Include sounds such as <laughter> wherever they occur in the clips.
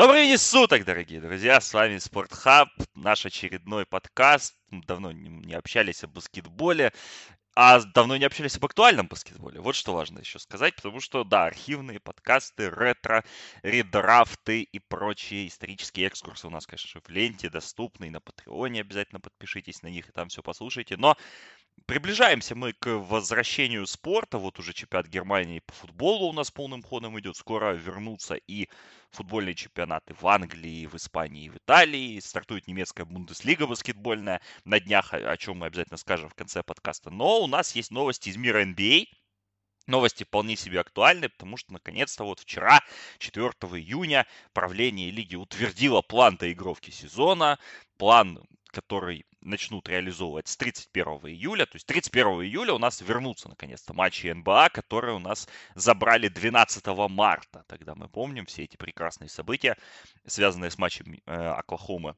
Добрый день суток, дорогие друзья, с вами Спортхаб, наш очередной подкаст. Давно не общались о баскетболе, а давно не общались об актуальном баскетболе. Вот что важно еще сказать, потому что, да, архивные подкасты, ретро, редрафты и прочие исторические экскурсы у нас, конечно в ленте доступны, и на Патреоне обязательно подпишитесь на них, и там все послушайте. Но Приближаемся мы к возвращению спорта. Вот уже чемпионат Германии по футболу у нас полным ходом идет. Скоро вернутся и футбольные чемпионаты в Англии, в Испании в Италии. Стартует немецкая Бундеслига баскетбольная на днях, о чем мы обязательно скажем в конце подкаста. Но у нас есть новости из мира NBA. Новости вполне себе актуальны, потому что наконец-то вот вчера, 4 июня, правление лиги утвердило план доигровки сезона. План который начнут реализовывать с 31 июля. То есть 31 июля у нас вернутся наконец-то матчи НБА, которые у нас забрали 12 марта. Тогда мы помним все эти прекрасные события, связанные с матчем э, Оклахомы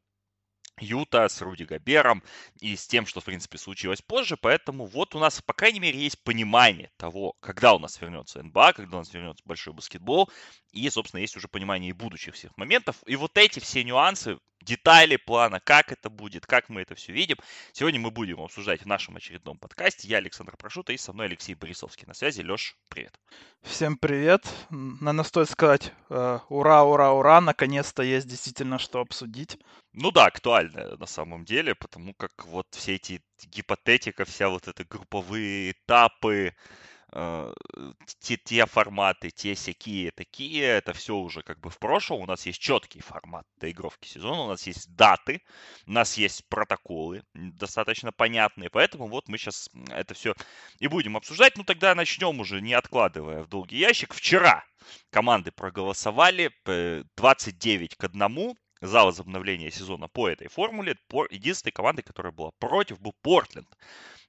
Юта с Руди Габером и с тем, что, в принципе, случилось позже. Поэтому вот у нас, по крайней мере, есть понимание того, когда у нас вернется НБА, когда у нас вернется большой баскетбол. И, собственно, есть уже понимание и будущих всех моментов. И вот эти все нюансы детали плана, как это будет, как мы это все видим. Сегодня мы будем обсуждать в нашем очередном подкасте. Я Александр Прошута и со мной Алексей Борисовский. На связи. Леш, привет. Всем привет. Надо стоит сказать э, ура, ура, ура. Наконец-то есть действительно что обсудить. Ну да, актуально на самом деле, потому как вот все эти гипотетика, вся вот эта групповые этапы, Э, те, те форматы, те всякие такие, это все уже как бы в прошлом. У нас есть четкий формат доигровки сезона, у нас есть даты, у нас есть протоколы достаточно понятные, поэтому вот мы сейчас это все и будем обсуждать. Ну тогда начнем уже, не откладывая в долгий ящик. Вчера команды проголосовали 29 к 1 за возобновление сезона по этой формуле. Единственной командой, которая была против, был Портленд.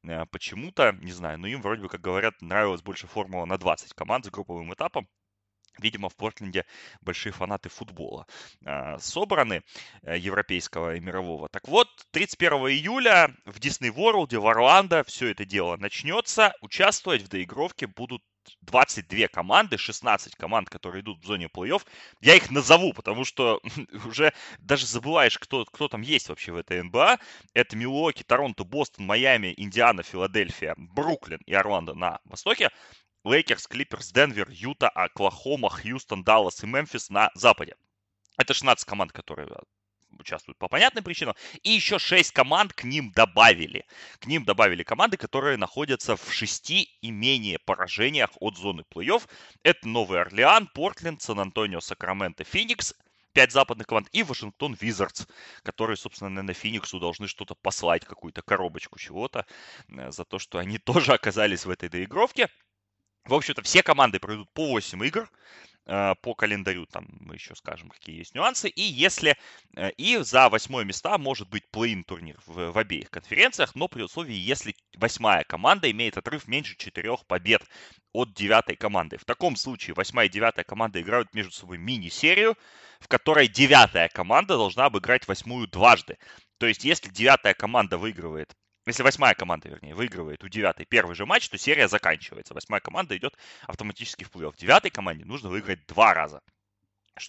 Э, почему-то, не знаю, но им вроде бы, как говорят, нравилась больше формула на 20 команд с групповым этапом. Видимо, в Портленде большие фанаты футбола э, собраны, э, европейского и мирового. Так вот, 31 июля в Disney World в Орландо все это дело начнется. Участвовать в доигровке будут 22 команды, 16 команд, которые идут в зоне плей-офф. Я их назову, потому что <laughs> уже даже забываешь, кто, кто там есть вообще в этой НБА. Это Милуоки, Торонто, Бостон, Майами, Индиана, Филадельфия, Бруклин и Орландо на востоке. Лейкерс, Клиперс, Денвер, Юта, Оклахома, Хьюстон, Даллас и Мемфис на западе. Это 16 команд, которые участвуют по понятным причинам. И еще 6 команд к ним добавили. К ним добавили команды, которые находятся в 6 и менее поражениях от зоны плей-офф. Это Новый Орлеан, Портленд, Сан-Антонио, Сакраменто, Феникс, пять западных команд и Вашингтон Визардс, которые, собственно, на Фениксу должны что-то послать, какую-то коробочку чего-то э, за то, что они <laughs> тоже оказались в этой доигровке. В общем-то, все команды пройдут по 8 игр. Э, по календарю там мы еще скажем, какие есть нюансы. И если э, и за восьмое места может быть плей турнир в, в обеих конференциях, но при условии, если восьмая команда имеет отрыв меньше четырех побед от девятой команды. В таком случае восьмая и девятая команда играют между собой мини-серию, в которой девятая команда должна обыграть восьмую дважды. То есть, если девятая команда выигрывает если восьмая команда, вернее, выигрывает у девятой первый же матч, то серия заканчивается. Восьмая команда идет автоматически в плей-офф. Девятой команде нужно выиграть два раза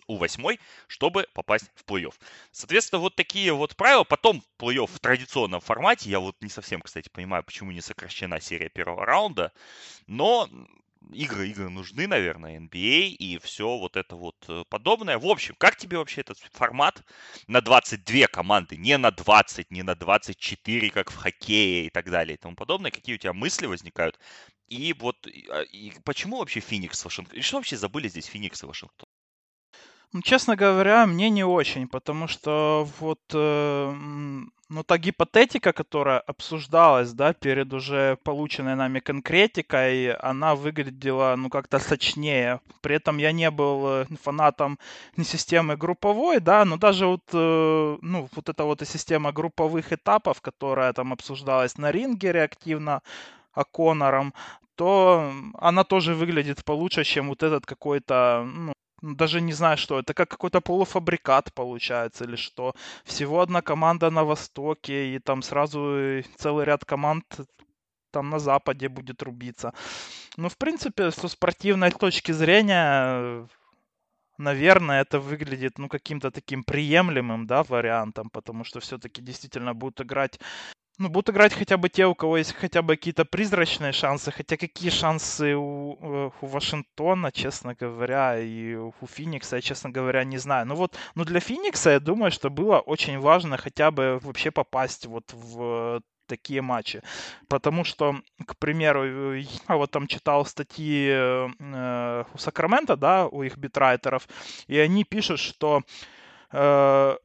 у восьмой, чтобы попасть в плей-офф. Соответственно, вот такие вот правила. Потом плей-офф в традиционном формате. Я вот не совсем, кстати, понимаю, почему не сокращена серия первого раунда. Но игры, игры нужны, наверное, NBA и все вот это вот э, подобное. В общем, как тебе вообще этот формат на 22 команды, не на 20, не на 24, как в хоккее и так далее и тому подобное? Какие у тебя мысли возникают? И вот и, а, почему вообще Феникс Вашингтон? И что вообще забыли здесь Феникс и Вашингтон? Ну, честно говоря, мне не очень, потому что вот э, ну, та гипотетика, которая обсуждалась, да, перед уже полученной нами конкретикой, она выглядела, ну, как-то сочнее. При этом я не был э, фанатом не системы групповой, да, но даже вот, э, ну, вот эта вот система групповых этапов, которая там обсуждалась на рингере активно, Конором, то она тоже выглядит получше, чем вот этот какой-то, ну, даже не знаю, что это, как какой-то полуфабрикат получается или что. Всего одна команда на Востоке, и там сразу целый ряд команд там на Западе будет рубиться. Ну, в принципе, с спортивной точки зрения наверное, это выглядит, ну, каким-то таким приемлемым, да, вариантом, потому что все-таки действительно будут играть ну, будут играть хотя бы те, у кого есть хотя бы какие-то призрачные шансы. Хотя какие шансы у, э, у Вашингтона, честно говоря, и у Феникса, я, честно говоря, не знаю. Ну вот, ну для Феникса, я думаю, что было очень важно хотя бы вообще попасть вот в такие матчи. Потому что, к примеру, я вот там читал статьи э, у Сакрамента, да, у их битрайтеров, и они пишут, что э,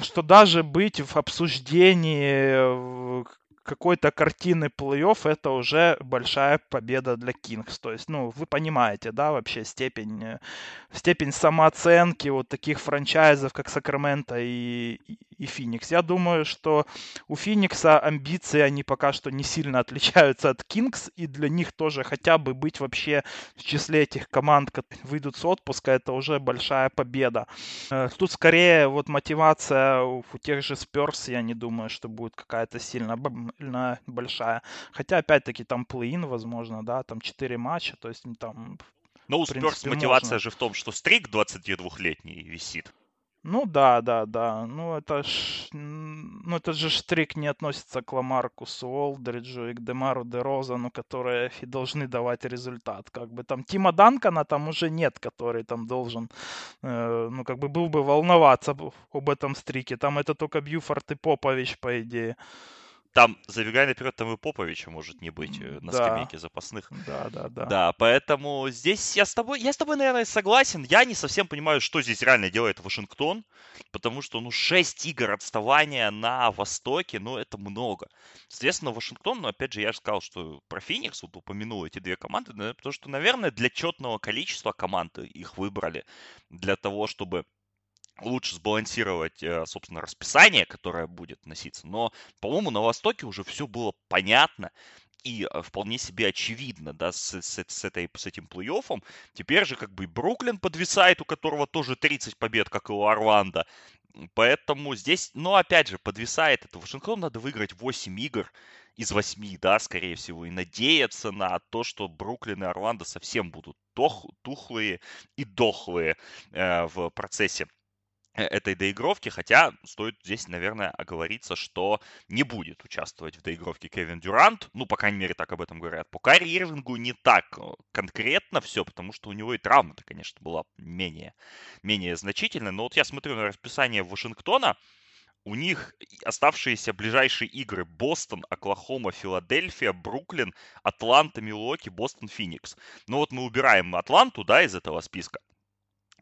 что даже быть в обсуждении какой-то картины плей-офф это уже большая победа для Кингс. То есть, ну, вы понимаете, да, вообще степень, э, степень самооценки вот таких франчайзов, как Сакраменто и, и Феникс. Я думаю, что у Феникса амбиции, они пока что не сильно отличаются от Кингс, и для них тоже хотя бы быть вообще в числе этих команд, которые выйдут с отпуска, это уже большая победа. Э, тут скорее вот мотивация у тех же Сперс, я не думаю, что будет какая-то сильно большая. Хотя, опять-таки, там плей-ин, возможно, да, там 4 матча, то есть там... Но у Спёрс мотивация можно. же в том, что стрик 22-летний висит. Ну да, да, да. Ну это ж, ну это же штрик не относится к Ламаркусу Олдриджу и к Демару Де Розану, которые и должны давать результат. Как бы там Тима Данкана там уже нет, который там должен, э, ну как бы был бы волноваться об этом стрике. Там это только Бьюфорд и Попович, по идее. Там, забегая наперед, там и Поповича может не быть э, на да. скамейке запасных. Да, да, да. Да, поэтому здесь я с тобой, я с тобой, наверное, согласен. Я не совсем понимаю, что здесь реально делает Вашингтон, потому что, ну, 6 игр отставания на Востоке, ну, это много. Соответственно, Вашингтон, ну, опять же, я же сказал, что про Феникс вот упомянул эти две команды, потому что, наверное, для четного количества команд их выбрали, для того, чтобы лучше сбалансировать, э, собственно, расписание, которое будет носиться. Но, по-моему, на Востоке уже все было понятно и э, вполне себе очевидно, да, с, с, с, этой, с этим плей-оффом. Теперь же как бы Бруклин подвисает, у которого тоже 30 побед, как и у Орландо. Поэтому здесь, ну, опять же, подвисает это. Вашингтон надо выиграть 8 игр из 8, да, скорее всего, и надеяться на то, что Бруклин и Орландо совсем будут тох, тухлые и дохлые э, в процессе этой доигровки, хотя стоит здесь, наверное, оговориться, что не будет участвовать в доигровке Кевин Дюрант, ну, по крайней мере, так об этом говорят. По Карри Ирвингу не так э, конкретно все, потому что у него и травма-то, конечно, была менее, менее значительная, но вот я смотрю на расписание Вашингтона, у них оставшиеся ближайшие игры Бостон, Оклахома, Филадельфия, Бруклин, Атланта, Милуоки, Бостон, Феникс. Ну вот мы убираем Атланту, да, из этого списка.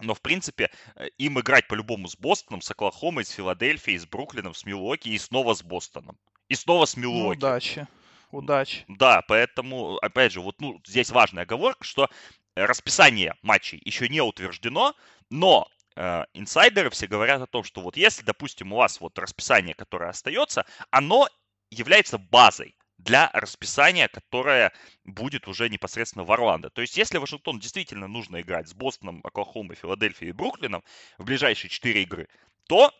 Но, в принципе, э, им играть по-любому с Бостоном, с Оклахомой, с Филадельфией, с Бруклином, с Милуоки и снова с Бостоном. И снова с ну, Милуоки. Ну, удачи. Удачи. Да, поэтому, опять же, вот ну, здесь важная оговорка, что расписание матчей еще не утверждено, но э, инсайдеры все говорят о том, что вот если, допустим, у вас вот расписание, которое остается, оно является базой для расписания, которое будет уже непосредственно в Орландо. То есть, если Вашингтон действительно нужно играть с Бостоном, Оклахомой, Филадельфией и Бруклином в ближайшие четыре игры, то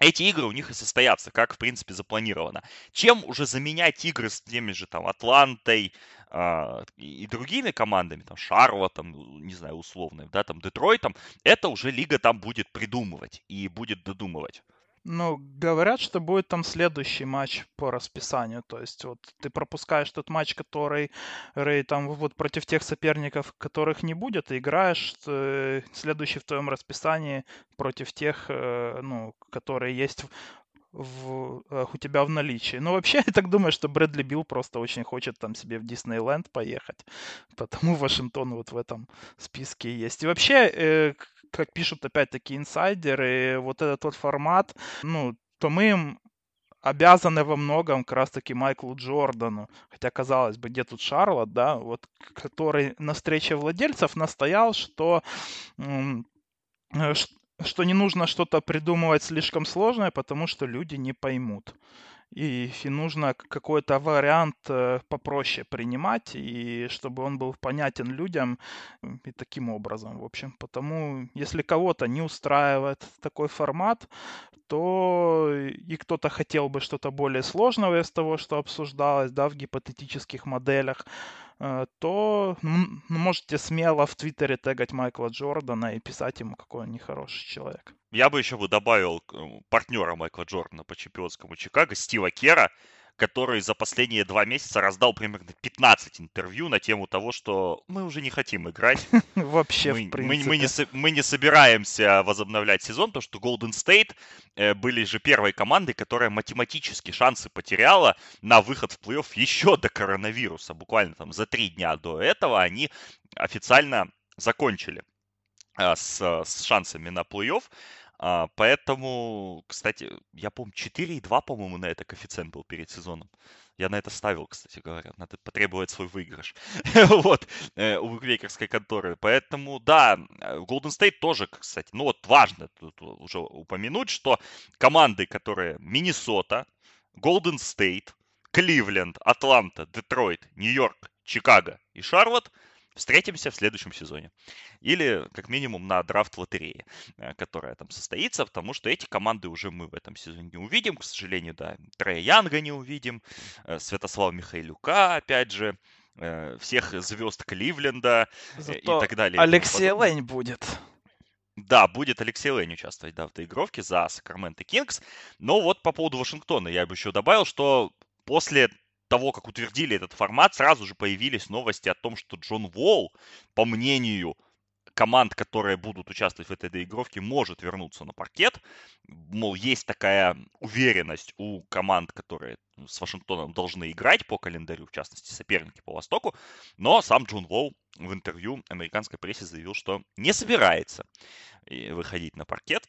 эти игры у них и состоятся, как, в принципе, запланировано. Чем уже заменять игры с теми же там Атлантой э, и другими командами, там Шарлотом, ну, не знаю, условно, да, там Детройтом, это уже лига там будет придумывать и будет додумывать. Ну, говорят, что будет там следующий матч по расписанию. То есть вот ты пропускаешь тот матч, который там вот против тех соперников, которых не будет, и играешь э, следующий в твоем расписании против тех, э, ну, которые есть в, э, у тебя в наличии. Ну, вообще, <laughs> я так думаю, что Брэдли Билл просто очень хочет там себе в Диснейленд поехать. Потому Вашингтон вот в этом списке есть. И вообще, э, как пишут опять-таки инсайдеры, вот этот вот формат, ну, то мы им обязаны во многом как раз-таки Майклу Джордану. Хотя, казалось бы, где тут Шарлот, да, вот, который на встрече владельцев настоял, что э, что не нужно что-то придумывать слишком сложное, потому что люди не поймут. И, нужно какой-то вариант э, попроще принимать, и чтобы он был понятен людям и таким образом, в общем. Потому, если кого-то не устраивает такой формат, то и кто-то хотел бы что-то более сложного из того, что обсуждалось, да, в гипотетических моделях, э, то можете смело в Твиттере тегать Майкла Джордана и писать ему, какой он нехороший человек. Я бы еще бы добавил партнера Майкла Джордана по чемпионскому Чикаго, Стива Кера, который за последние два месяца раздал примерно 15 интервью на тему того, что мы уже не хотим играть. <laughs> Вообще, мы, в принципе. Мы, мы, не, мы не собираемся возобновлять сезон, потому что Golden State э, были же первой командой, которая математически шансы потеряла на выход в плей-офф еще до коронавируса. Буквально там за три дня до этого они официально закончили э, с, с шансами на плей-офф. А, поэтому, кстати, я помню, 4,2, по-моему, на это коэффициент был перед сезоном. Я на это ставил, кстати говоря. Надо потребовать свой выигрыш. <laughs> вот, э, у букмекерской конторы. Поэтому, да, э, Golden State тоже, кстати, ну вот важно тут уже упомянуть, что команды, которые Миннесота, Golden State, Кливленд, Атланта, Детройт, Нью-Йорк, Чикаго и Шарлотт встретимся в следующем сезоне. Или, как минимум, на драфт-лотерее, э, которая там состоится, потому что эти команды уже мы в этом сезоне не увидим. К сожалению, да, Трея Янга не увидим, э, Святослава Михайлюка, опять же, э, всех звезд Кливленда Зато и так далее. Алексей Лэнь будет. Да, будет Алексей Лэнь участвовать да, в доигровке за Сакраменто Кингс. Но вот по поводу Вашингтона я бы еще добавил, что после того, как утвердили этот формат, сразу же появились новости о том, что Джон Волл, по мнению команд, которые будут участвовать в этой доигровке, может вернуться на паркет. Мол, есть такая уверенность у команд, которые с Вашингтоном должны играть по календарю, в частности, соперники по Востоку. Но сам Джон Волл в интервью американской прессе заявил, что не собирается э, выходить на паркет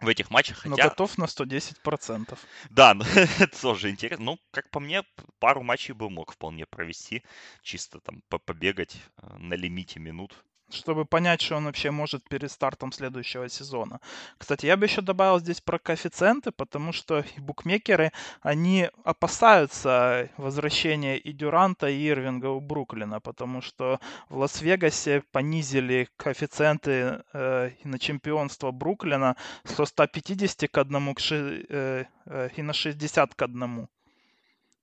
в этих матчах. Хотя... Но готов на 110%. Да, ну, <laughs> это тоже интересно. Ну, как по мне, пару матчей бы мог вполне провести. Чисто там побегать э, на лимите минут чтобы понять, что он вообще может перед стартом следующего сезона. Кстати, я бы еще добавил здесь про коэффициенты, потому что букмекеры, они опасаются возвращения и Дюранта, и Ирвинга у Бруклина, потому что в Лас-Вегасе понизили коэффициенты э, на чемпионство Бруклина со 150 к 1 к 6, э, э, и на 60 к 1.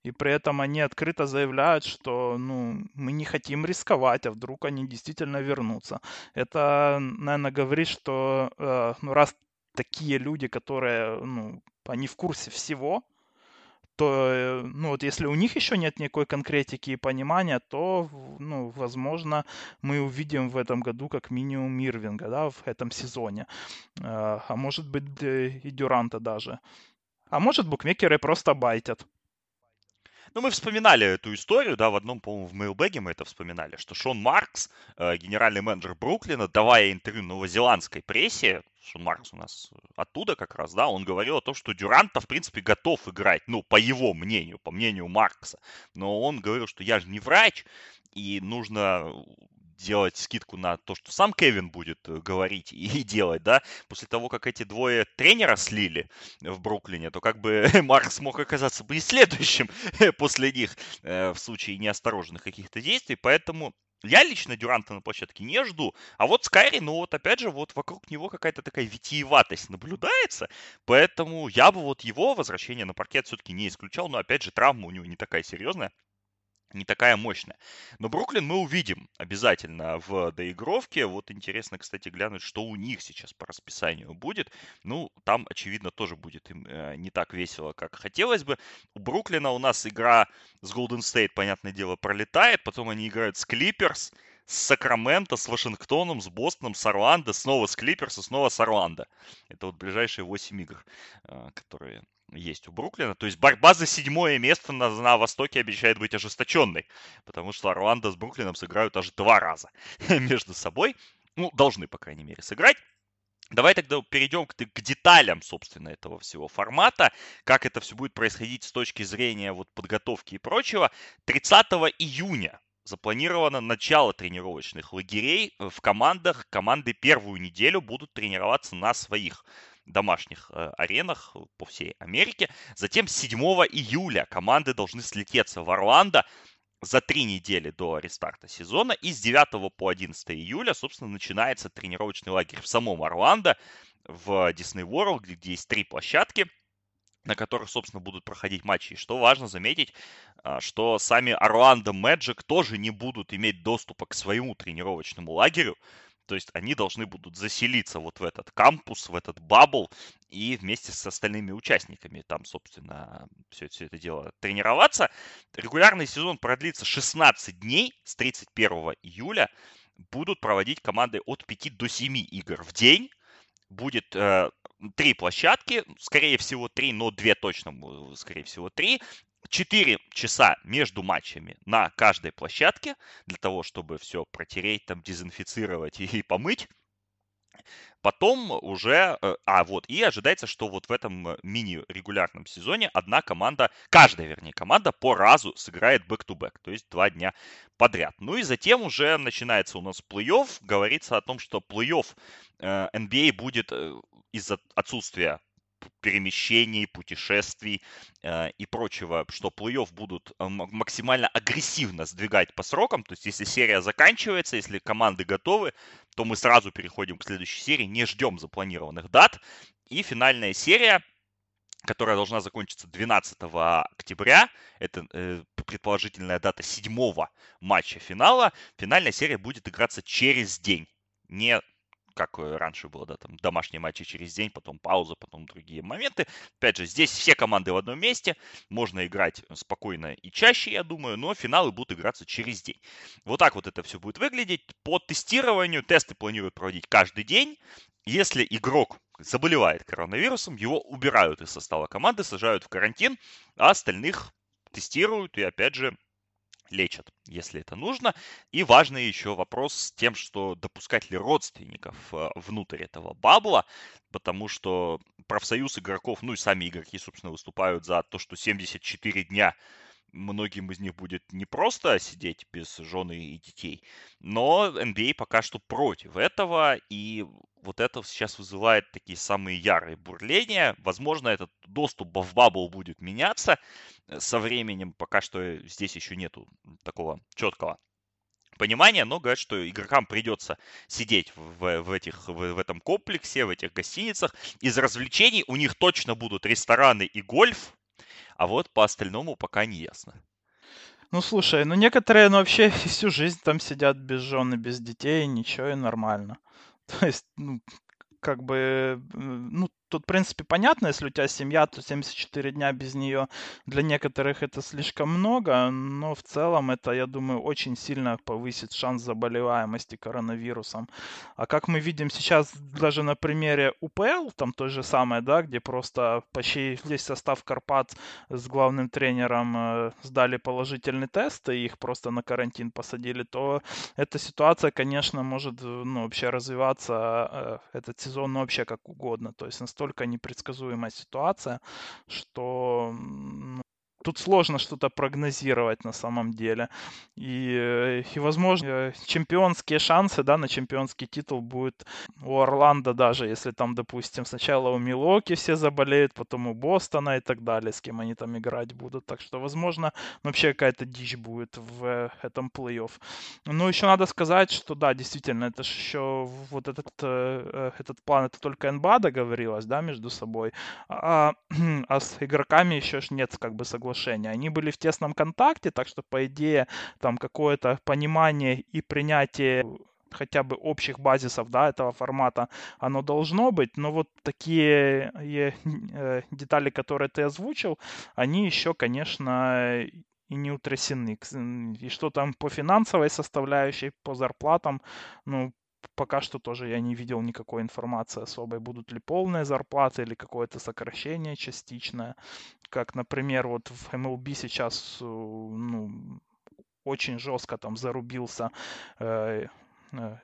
И при этом они открыто заявляют, что ну, мы не хотим рисковать, а вдруг они действительно вернутся. Это, наверное, говорит, что э, ну, раз такие люди, которые, ну, они в курсе всего, то, э, ну, вот если у них еще нет никакой конкретики и понимания, то, ну, возможно, мы увидим в этом году как минимум Ирвинга, да, в этом сезоне. Э, а может быть и Дюранта даже. А может букмекеры просто байтят. Ну, мы вспоминали эту историю, да, в одном, по-моему, в мейлбеге мы это вспоминали, что Шон Маркс, э, генеральный менеджер Бруклина, давая интервью новозеландской прессе, Шон Маркс у нас оттуда как раз, да, он говорил о том, что Дюранта, в принципе, готов играть, ну, по его мнению, по мнению Маркса. Но он говорил, что я же не врач, и нужно делать скидку на то, что сам Кевин будет э, говорить и делать, да, после того, как эти двое тренера слили в Бруклине, то как бы <laughs> Маркс мог оказаться бы и следующим <laughs> после них э, в случае неосторожных каких-то действий, поэтому я лично Дюранта на площадке не жду, а вот Скайри, ну вот опять же, вот вокруг него какая-то такая витиеватость наблюдается, поэтому я бы вот его возвращение на паркет все-таки не исключал, но опять же травма у него не такая серьезная, не такая мощная. Но Бруклин мы увидим обязательно в доигровке. Вот интересно, кстати, глянуть, что у них сейчас по расписанию будет. Ну, там, очевидно, тоже будет им э, не так весело, как хотелось бы. У Бруклина у нас игра с Golden State, понятное дело, пролетает. Потом они играют с Клиперс, с Сакраменто, с Вашингтоном, с Бостоном, с Орландо, снова с Клиперс и снова с Орландо. Это вот ближайшие 8 игр, э, которые есть у Бруклина. То есть борьба за седьмое место на, на Востоке обещает быть ожесточенной, потому что Орландо с Бруклином сыграют аж два раза <laughs> между собой. Ну, должны, по крайней мере, сыграть. Давай тогда перейдем к, к деталям, собственно, этого всего формата, как это все будет происходить с точки зрения вот подготовки и прочего. 30 июня запланировано начало тренировочных лагерей в командах. Команды первую неделю будут тренироваться на своих домашних э, аренах по всей Америке. Затем 7 июля команды должны слететься в Орландо за три недели до рестарта сезона. И с 9 по 11 июля, собственно, начинается тренировочный лагерь в самом Орландо, в Disney World, где есть три площадки. на которых, собственно, будут проходить матчи. И что важно заметить, а, что сами Орландо Мэджик тоже не будут иметь доступа к своему тренировочному лагерю, то есть они должны будут заселиться вот в этот кампус, в этот бабл и вместе с остальными участниками там, собственно, все, все это дело тренироваться. Регулярный сезон продлится 16 дней с 31 июля. Будут проводить команды от 5 до 7 игр в день. Будет э, три площадки, скорее всего три, но две точно, скорее всего три. 4 часа между матчами на каждой площадке для того, чтобы все протереть, там, дезинфицировать и, помыть. Потом уже, э, а вот, и ожидается, что вот в этом э, мини-регулярном сезоне одна команда, каждая, вернее, команда по разу сыграет back-to-back, то есть два дня подряд. Ну и затем уже начинается у нас плей-офф, говорится о том, что плей-офф NBA э, будет из-за отсутствия перемещений, путешествий э, и прочего, что плей-офф будут э, максимально агрессивно сдвигать по срокам. То есть, если серия заканчивается, если команды готовы, то мы сразу переходим к следующей серии, не ждем запланированных дат. И финальная серия, которая должна закончиться 12 октября, это э, предположительная дата седьмого матча финала, финальная серия будет играться через день, не как э, раньше было, да, там домашние матчи через день, потом пауза, потом другие моменты. Опять же, здесь все команды в одном месте, можно играть спокойно и чаще, я думаю, но финалы будут играться через день. Вот так вот это все будет выглядеть. По тестированию тесты планируют проводить каждый день. Если игрок заболевает коронавирусом, его убирают из состава команды, сажают в карантин, а остальных тестируют и, опять же, лечат, если это нужно. И важный еще вопрос с тем, что допускать ли родственников э, внутрь этого бабла, потому что профсоюз игроков, ну и сами игроки, собственно, выступают за то, что 74 дня многим из них будет не просто сидеть без жены и детей, но NBA а пока что против этого, и вот это сейчас вызывает такие самые ярые бурления. Возможно, этот доступ в бабл будет меняться э, со временем, пока что здесь еще нету такого четкого понимания, но говорят, что игрокам придется сидеть в, в, этих, в, в этом комплексе, в этих гостиницах. Из развлечений у них точно будут рестораны и гольф, а вот по остальному пока не ясно. Ну слушай, ну некоторые ну, вообще <laughs> всю жизнь там сидят без жены, без детей, ничего и нормально. <laughs> То есть, ну, как бы, ну, тут, в принципе, понятно, если у тебя семья, то 74 дня без нее для некоторых это слишком много, но в целом это, я думаю, очень сильно повысит шанс заболеваемости коронавирусом. А как мы видим сейчас даже на примере УПЛ, там то же самое, да, где просто почти весь состав Карпат с главным тренером э, сдали положительный тест, и их просто на карантин посадили, то эта ситуация, конечно, может ну, вообще развиваться э, этот сезон вообще как угодно. То есть настолько настолько непредсказуемая ситуация, что тут сложно что-то прогнозировать на самом деле. И, э, и возможно, э, чемпионские шансы да, на чемпионский титул будет у Орландо даже, если там, допустим, сначала у Милоки все заболеют, потом у Бостона и так далее, с кем они там играть будут. Так что, возможно, вообще какая-то дичь будет в э, этом плей-офф. Ну, еще надо сказать, что да, действительно, это же еще вот этот, этот план, это только НБА договорилась, да, между собой, а, а <clears throat> с игроками еще нет как бы соглашения соглашения. Они были в тесном контакте, так что, по идее, там какое-то понимание и принятие хотя бы общих базисов да, этого формата, оно должно быть, но вот такие э, детали, которые ты озвучил, они еще, конечно, и не утрясены. И что там по финансовой составляющей, по зарплатам, ну, пока что тоже я не видел никакой информации особой, будут ли полные зарплаты или какое-то сокращение частичное. Как, например, вот в MLB сейчас э, ну, очень жестко там зарубился э, э,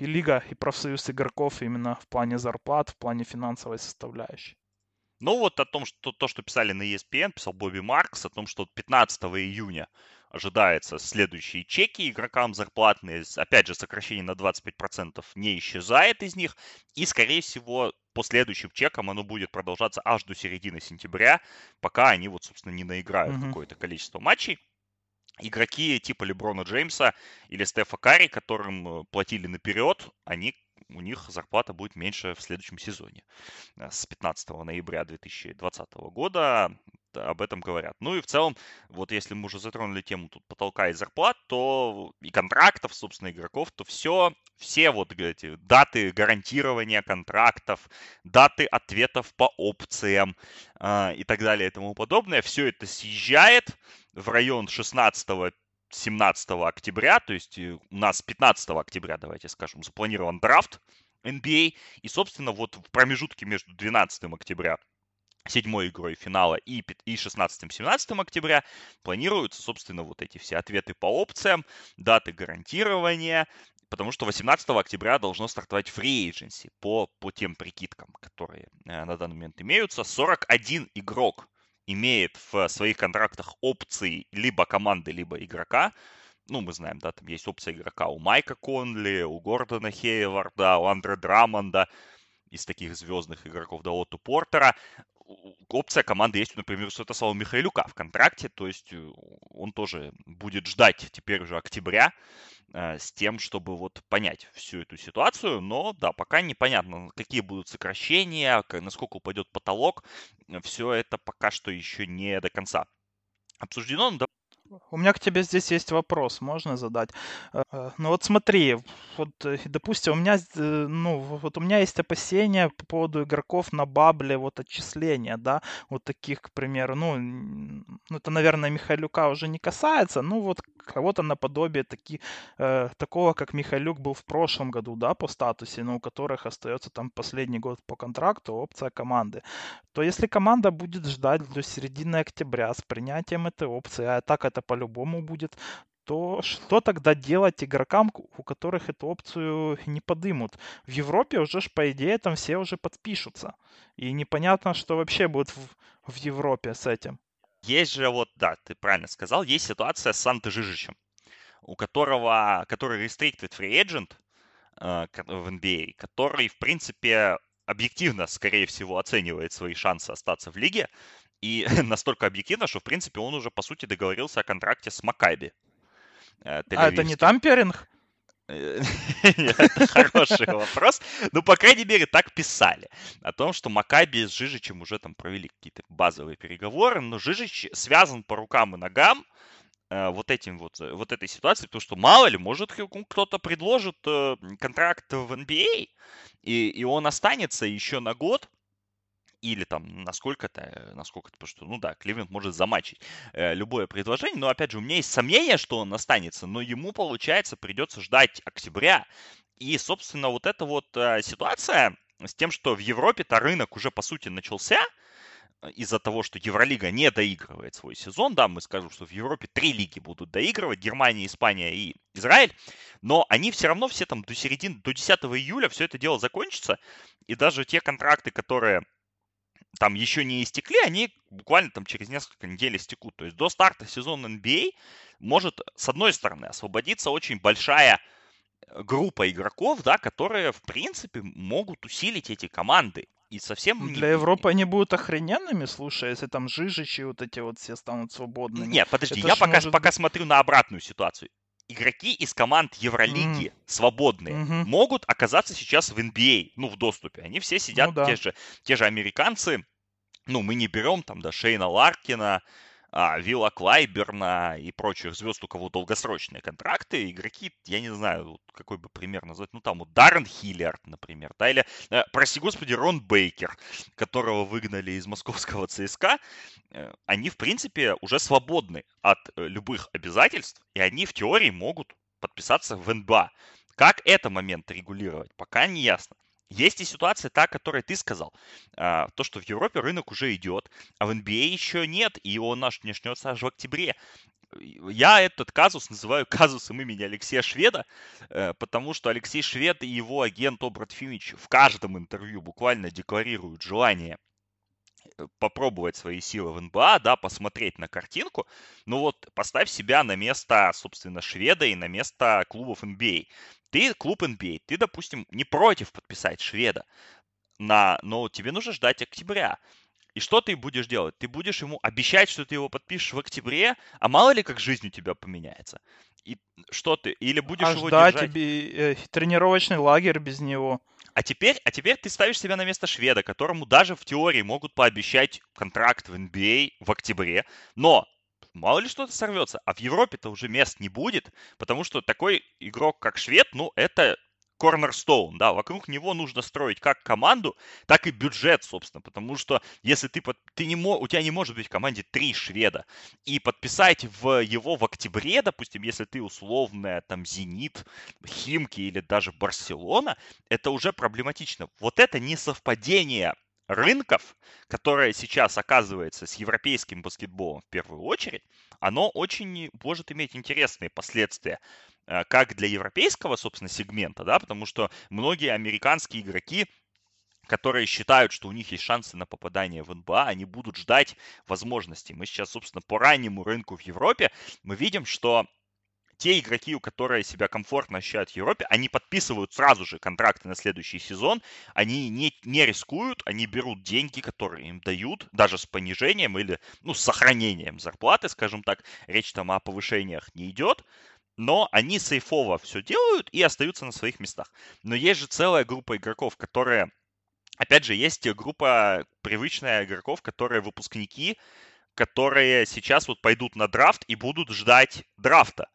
и лига, и профсоюз игроков именно в плане зарплат, в плане финансовой составляющей. Ну вот о том, что то, что писали на ESPN, писал Бобби Маркс, о том, что 15 июня ожидается следующие чеки игрокам зарплатные. Опять же, сокращение на 25% не исчезает из них. И, скорее всего, по следующим чекам оно будет продолжаться аж до середины сентября, пока они вот, собственно, не наиграют mm-hmm. какое-то количество матчей. Игроки типа Леброна Джеймса или Стефа Карри, которым э, платили наперед, они у них зарплата будет меньше в следующем сезоне. Э, с 15 ноября 2020 года об этом говорят. Ну и в целом, вот если мы уже затронули тему тут потолка и зарплат, то и контрактов, собственно, игроков, то все, все вот эти даты гарантирования контрактов, даты ответов по опциям э, и так далее и тому подобное, все это съезжает в район 16 17 октября, то есть э, у нас 15 октября, давайте скажем, запланирован драфт NBA, и, собственно, вот в промежутке между 12 октября седьмой игрой финала и, и 16-17 октября планируются, собственно, вот эти все ответы по опциям, даты гарантирования, потому что 18 октября должно стартовать free agency по, по тем прикидкам, которые э, на данный момент имеются. 41 игрок имеет в своих контрактах опции либо команды, либо игрока. Ну, мы знаем, да, там есть опция игрока у Майка Конли, у Гордона Хейварда, у Андре Драмонда, из таких звездных игроков, да, Оту Портера. Опция команды есть, например, у Святослава Михайлюка в контракте, то есть э, он тоже будет ждать теперь уже октября э, с тем, чтобы вот понять всю эту ситуацию, но да, пока непонятно, какие будут сокращения, насколько упадет потолок, все это пока что еще не до конца обсуждено, но у меня к тебе здесь есть вопрос, можно задать? Э, ну вот смотри, вот, э, допустим, у меня, э, ну, вот у меня есть опасения по поводу игроков на бабле, вот отчисления, да, вот таких, к примеру, ну, ну это, наверное, Михайлюка уже не касается, ну вот кого-то наподобие таки, такого, как Михайлюк был в прошлом году, да, по статусе, но у которых остается там последний год по контракту опция команды, то если команда будет ждать до середины октября с принятием этой опции, а так это по-любому будет, то что тогда делать игрокам, у которых эту опцию не подымут? В Европе уже, ж, по идее, там все уже подпишутся. И непонятно, что вообще будет в, в Европе с этим. Есть же вот, да, ты правильно сказал, есть ситуация с Санта Жижичем, у которого, который restricted free agent э, в NBA, а, который, в принципе, объективно, скорее всего, оценивает свои шансы остаться в лиге, и <laughs> настолько объективно, что, в принципе, он уже, по сути, договорился о контракте с Макаби. Э, а это не тамперинг? Э, <laughs> это хороший вопрос. Ну, по крайней мере, так писали. О том, что Макаби с Жижичем уже там провели какие-то базовые переговоры, но Жижич связан по рукам и ногам э, вот этим вот, вот этой ситуацией, потому что мало ли, может кто-то предложит контракт в NBA, а, и, и он останется еще на год, или там насколько-то, насколько-то, потому что, ну да, Кливленд может замачить э, любое предложение, но опять же, у меня есть сомнение, что он останется, но ему, получается, придется ждать октября. И, собственно, вот эта вот э, ситуация с тем, что в Европе-то рынок уже, по сути, начался, э, из-за того, что Евролига не доигрывает свой сезон, да, мы скажем, что в Европе три лиги будут доигрывать, Германия, Испания и Израиль, но они все равно все там до середины, до 10 июля все это дело закончится, и даже те контракты, которые там еще не истекли, они буквально там через несколько недель истекут. То есть до старта сезона NBA а может, с одной стороны, освободиться очень большая э, группа игроков, да, которые, в принципе, могут усилить эти команды. И совсем... Для не... Европы они будут охрененными, слушай, если там Жижичи вот эти вот все станут свободными. Нет, подожди, Это я пока, может... пока смотрю на обратную ситуацию игроки из команд Евролиги mm. свободные mm-hmm. могут оказаться сейчас в NBA, ну, в доступе. Они все сидят, ну, да. те, же, те же американцы. Ну, мы не берем там, да, Шейна Ларкина, Вилла Клайберна и прочих звезд, у кого долгосрочные контракты, игроки, я не знаю, какой бы пример назвать, ну там вот Даррен Хиллиард, например, да, или, э, прости господи, Рон Бейкер, которого выгнали из московского ЦСКА, э, они, в принципе, уже свободны от э, любых обязательств, и они в теории могут подписаться в НБА. Как это момент регулировать, пока не ясно. Есть и ситуация та, которую ты сказал. А, то, что в Европе рынок уже идет, а в NBA а еще нет, и он наш начнется аж в октябре. Я этот казус называю <laughs> казусом имени Алексея Шведа, э, потому что Алексей Швед и его агент Обрат Фимич в каждом интервью буквально декларируют желание попробовать свои силы в НБА, да, посмотреть на картинку. Ну вот, поставь себя на место, собственно, шведа и на место клубов NBA. Ты клуб NBA, ты, допустим, не против подписать шведа, на, но тебе нужно ждать октября. И что ты будешь делать? Ты будешь ему обещать, что ты его подпишешь в октябре, а мало ли как жизнь у тебя поменяется. И что ты? Или будешь а его ждать держать? тебе э, тренировочный лагерь без него. А теперь, а теперь ты ставишь себя на место шведа, которому даже в теории могут пообещать контракт в NBA в октябре, но мало ли что-то сорвется. А в Европе-то уже мест не будет, потому что такой игрок, как швед, ну, это cornerstone, да, вокруг него нужно строить как команду, так и бюджет, собственно, потому что если ты, ты не у тебя не может быть в команде три шведа, и подписать в его в октябре, допустим, если ты условная там Зенит, Химки или даже Барселона, это уже проблематично. Вот это не совпадение рынков, которое сейчас оказывается с европейским баскетболом в первую очередь, оно очень может иметь интересные последствия э, как для европейского, собственно, сегмента, да, потому что многие американские игроки которые считают, что у них есть шансы на попадание в НБА, они будут ждать возможностей. Мы сейчас, собственно, по раннему рынку в Европе, мы видим, что те игроки, у которых себя комфортно ощущают в Европе, они подписывают сразу же контракты на следующий сезон, они не, не рискуют, они берут деньги, которые им дают, даже с понижением или, ну, с сохранением зарплаты, скажем так, речь там о повышениях не идет, но они сейфово все делают и остаются на своих местах. Но есть же целая группа игроков, которые, опять же, есть группа привычная игроков, которые выпускники, которые сейчас вот пойдут на драфт и будут ждать драфта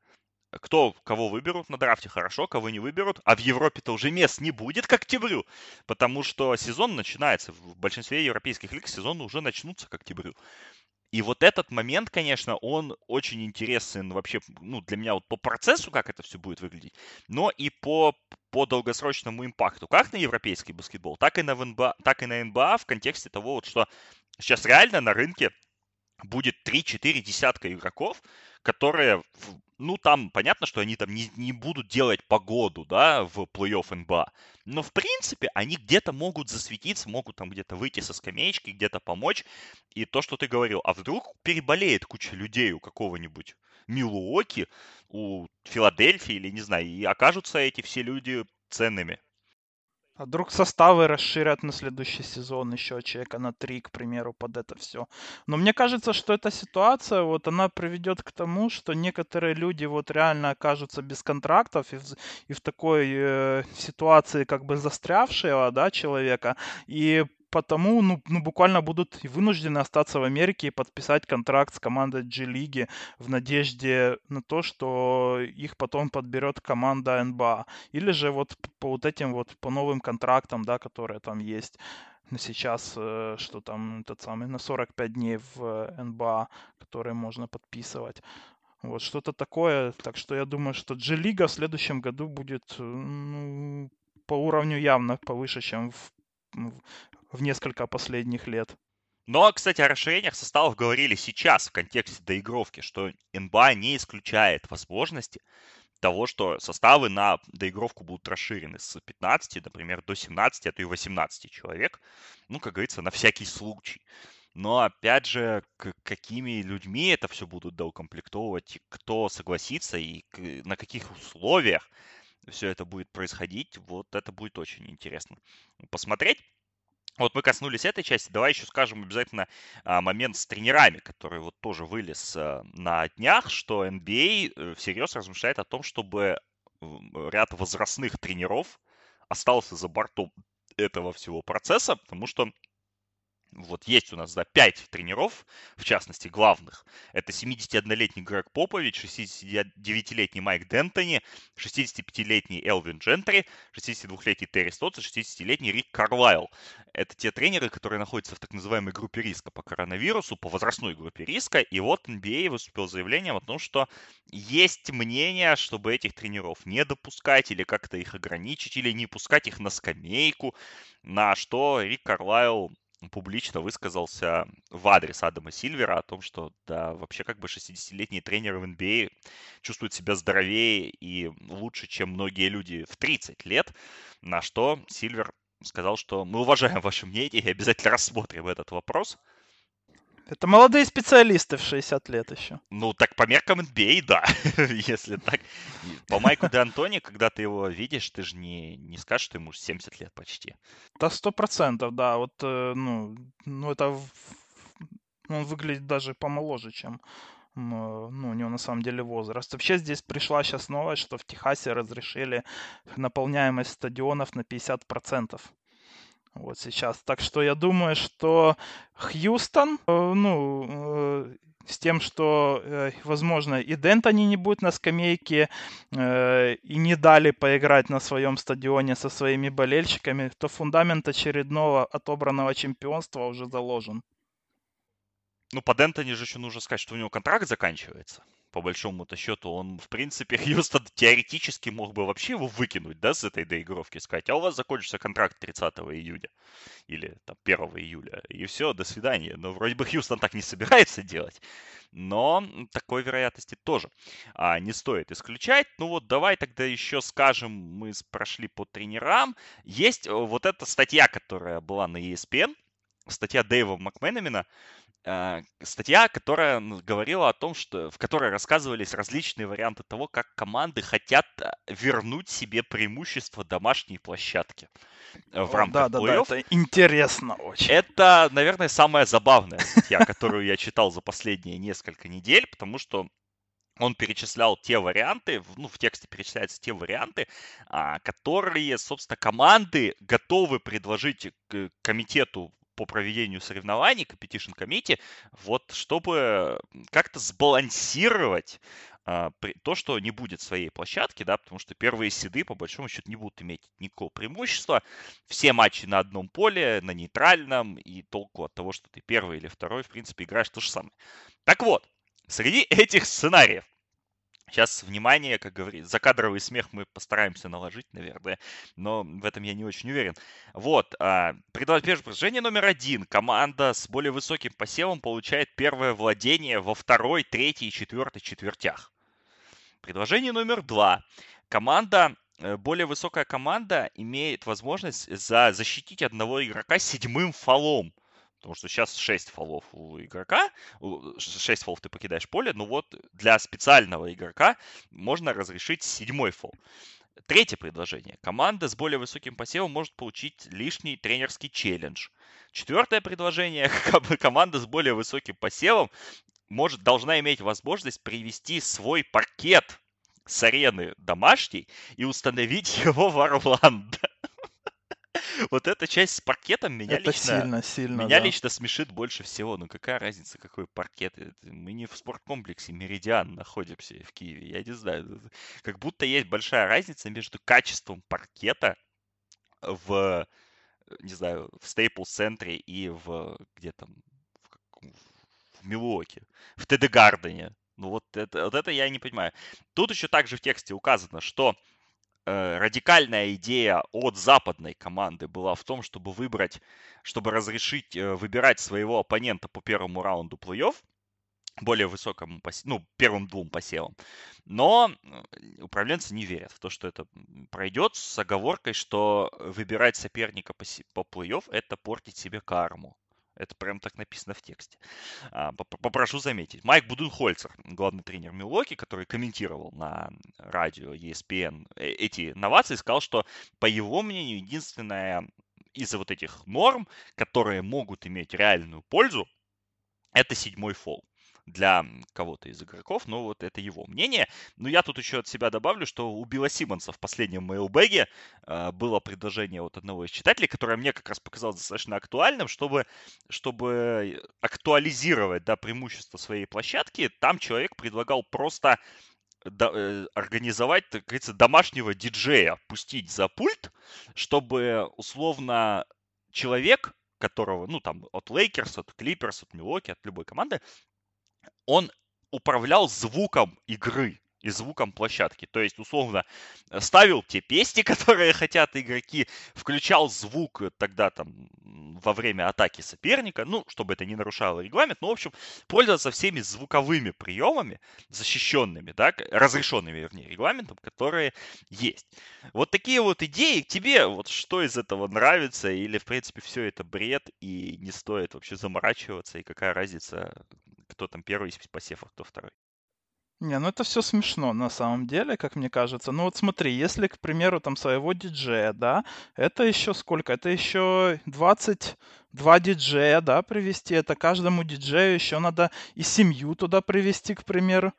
кто кого выберут на драфте, хорошо, кого не выберут. А в Европе-то уже мест не будет к октябрю, потому что сезон начинается. В большинстве европейских лиг сезоны уже начнутся к октябрю. И вот этот момент, конечно, он очень интересен вообще, ну, для меня вот по процессу, как это все будет выглядеть, но и по, по долгосрочному импакту, как на европейский баскетбол, так и на НБА, так и на НБА в контексте того, вот, что сейчас реально на рынке будет 3-4 десятка игроков, которые ну, там понятно, что они там не, не будут делать погоду, да, в плей-офф НБА. Но, в принципе, они где-то могут засветиться, могут там где-то выйти со скамеечки, где-то помочь. И то, что ты говорил, а вдруг переболеет куча людей у какого-нибудь Милуоки, у Филадельфии или, не знаю, и окажутся эти все люди ценными. А вдруг составы расширят на следующий сезон еще человека на три, к примеру, под это все. Но мне кажется, что эта ситуация, вот она приведет к тому, что некоторые люди вот реально окажутся без контрактов и в, и в такой э, ситуации как бы застрявшего, да, человека. И потому, ну, ну, буквально будут вынуждены остаться в Америке и подписать контракт с командой G-лиги в надежде на то, что их потом подберет команда НБА. Или же вот по вот этим вот, по новым контрактам, да, которые там есть сейчас, э, что там тот самый на 45 дней в НБА, которые можно подписывать. Вот что-то такое. Так что я думаю, что G-лига в следующем году будет э, ну, по уровню явно повыше, чем в, в несколько последних лет. Но, кстати, о расширениях составов говорили сейчас в контексте доигровки, что НБА не исключает возможности того, что составы на доигровку будут расширены с 15, например, до 17, а то и 18 человек. Ну, как говорится, на всякий случай. Но, опять же, к какими людьми это все будут доукомплектовывать, кто согласится и на каких условиях все это будет происходить, вот это будет очень интересно посмотреть. Вот мы коснулись этой части. Давай еще скажем обязательно а, момент с тренерами, который вот тоже вылез а, на днях, что NBA а, э, всерьез размышляет о том, чтобы ряд возрастных тренеров остался за бортом этого всего процесса, потому что вот есть у нас, да, 5 тренеров, в частности, главных. Это 71-летний Грег Попович, 69-летний Майк Дентони, 65-летний Элвин Джентри, 62-летний Терри Стотс и 60-летний Рик Карлайл. Это те тренеры, которые находятся в так называемой группе риска по коронавирусу, по возрастной группе риска. И вот NBA выступил заявлением о том, что есть мнение, чтобы этих тренеров не допускать или как-то их ограничить, или не пускать их на скамейку, на что Рик Карлайл публично высказался в адрес Адама Сильвера о том, что да, вообще как бы 60-летние тренеры в NBA а чувствуют себя здоровее и лучше, чем многие люди в 30 лет, на что Сильвер сказал, что мы уважаем ваше мнение и обязательно рассмотрим этот вопрос. Это молодые специалисты в 60 лет еще. Ну, так по меркам NBA, да, <laughs> если так. По Майку Де Антони, когда ты его видишь, ты же не, не скажешь, что ему 70 лет почти. Да, сто процентов, да. Вот, э, ну, ну, это... Он выглядит даже помоложе, чем ну, у него на самом деле возраст. Вообще здесь пришла сейчас новость, что в Техасе разрешили наполняемость стадионов на 50%. Вот сейчас. Так что я думаю, что Хьюстон, э, ну, э, с тем, что, э, возможно, и Дентони не будет на скамейке, и не дали поиграть на своем стадионе со своими болельщиками, то фундамент очередного отобранного чемпионства уже заложен. Ну, по Дентони же еще нужно сказать, что у него контракт заканчивается по большому-то счету, он, в принципе, <laughs> Хьюстон теоретически мог бы вообще его выкинуть, да, с этой доигровки, сказать, а у вас закончится контракт 30 июня или там 1 июля, и все, до свидания. Но вроде бы Хьюстон так не собирается делать, но такой вероятности тоже а, не стоит исключать. Ну вот давай тогда еще скажем, мы прошли по тренерам. Есть э, вот эта статья, которая была на ESPN, статья Дэйва Макменамина, статья, которая говорила о том, что в которой рассказывались различные варианты того, как команды хотят э, вернуть себе преимущество домашней площадки э, в рамках да, плей-офф. Да, да, это интересно очень. Это, наверное, самая забавная статья, <laughs> которую я читал за последние несколько недель, потому что он перечислял те варианты, ну, в тексте перечисляются те варианты, а, которые, собственно, команды готовы предложить комитету по проведению соревнований, Competition Committee, вот чтобы как-то сбалансировать а, то, что не будет своей площадки, да, потому что первые седы, по большому счету, не будут иметь никакого преимущества. Все матчи на одном поле, на нейтральном, и толку от того, что ты первый или второй, в принципе, играешь то же самое. Так вот, среди этих сценариев Сейчас, внимание, как говорится, закадровый смех мы постараемся наложить, наверное, но в этом я не очень уверен. Вот, а, предложение номер один. Команда с более высоким посевом получает первое владение во второй, третьей и четвертой четвертях. Предложение номер два. Команда, э, более высокая команда имеет возможность за защитить одного игрока седьмым фолом. Потому что сейчас 6 фолов у игрока, 6 фолов ты покидаешь поле, но вот для специального игрока можно разрешить седьмой фол. Третье предложение. Команда с более высоким посевом может получить лишний тренерский челлендж. Четвертое предложение. <laughs> Команда с более высоким посевом может, должна иметь возможность привести свой паркет с арены домашней и установить <laughs> его в Орландо. Вот эта часть с паркетом меня это лично... сильно, сильно, Меня да. лично смешит больше всего. Ну какая разница, какой паркет? Мы не в спорткомплексе Меридиан находимся в Киеве. Я не знаю. Как будто есть большая разница между качеством паркета в, не знаю, в Стейпл-центре и в где там, в, в Милуоке, в ТД Гардене. Ну вот это, вот это я не понимаю. Тут еще также в тексте указано, что Э, радикальная идея от западной команды была в том, чтобы выбрать, чтобы разрешить э, выбирать своего оппонента по первому раунду плей-офф, более высокому, ну, первым двум посевам. Но э, управленцы не верят в то, что это пройдет с оговоркой, что выбирать соперника по, по плей-офф – это портить себе карму. Это прям так написано в тексте. А, попрошу заметить. Майк Буденхольцер, главный тренер Милоки, который комментировал на радио ESPN э, эти новации, сказал, что, по его мнению, единственная из вот этих норм, которые могут иметь реальную пользу, это седьмой фол для кого-то из игроков, но вот это его мнение. Но я тут еще от себя добавлю, что у Билла Симмонса в последнем мейлбэге э, было предложение от одного из читателей, которое мне как раз показалось достаточно актуальным, чтобы, чтобы актуализировать да, преимущество своей площадки. Там человек предлагал просто э, организовать, так говорится, домашнего диджея, пустить за пульт, чтобы условно человек, которого, ну, там, от Лейкерс, от Клиперс, от Милуоки, от любой команды, он управлял звуком игры и звуком площадки. То есть, условно, ставил те песни, <laughs> которые хотят игроки, включал звук тогда там во время атаки соперника, ну, чтобы это не нарушало регламент, но, в общем, пользоваться всеми звуковыми приемами, защищенными, да, разрешенными, вернее, регламентом, которые есть. Вот такие вот идеи. Тебе вот что из этого нравится или, в принципе, все это бред и не стоит вообще заморачиваться, и какая разница, кто там первый из посев, а кто второй? Не, ну это все смешно на самом деле, как мне кажется. Ну вот смотри, если, к примеру, там своего диджея, да, это еще сколько? Это еще 22 диджея, да, привести. Это каждому диджею еще надо и семью туда привести, к примеру.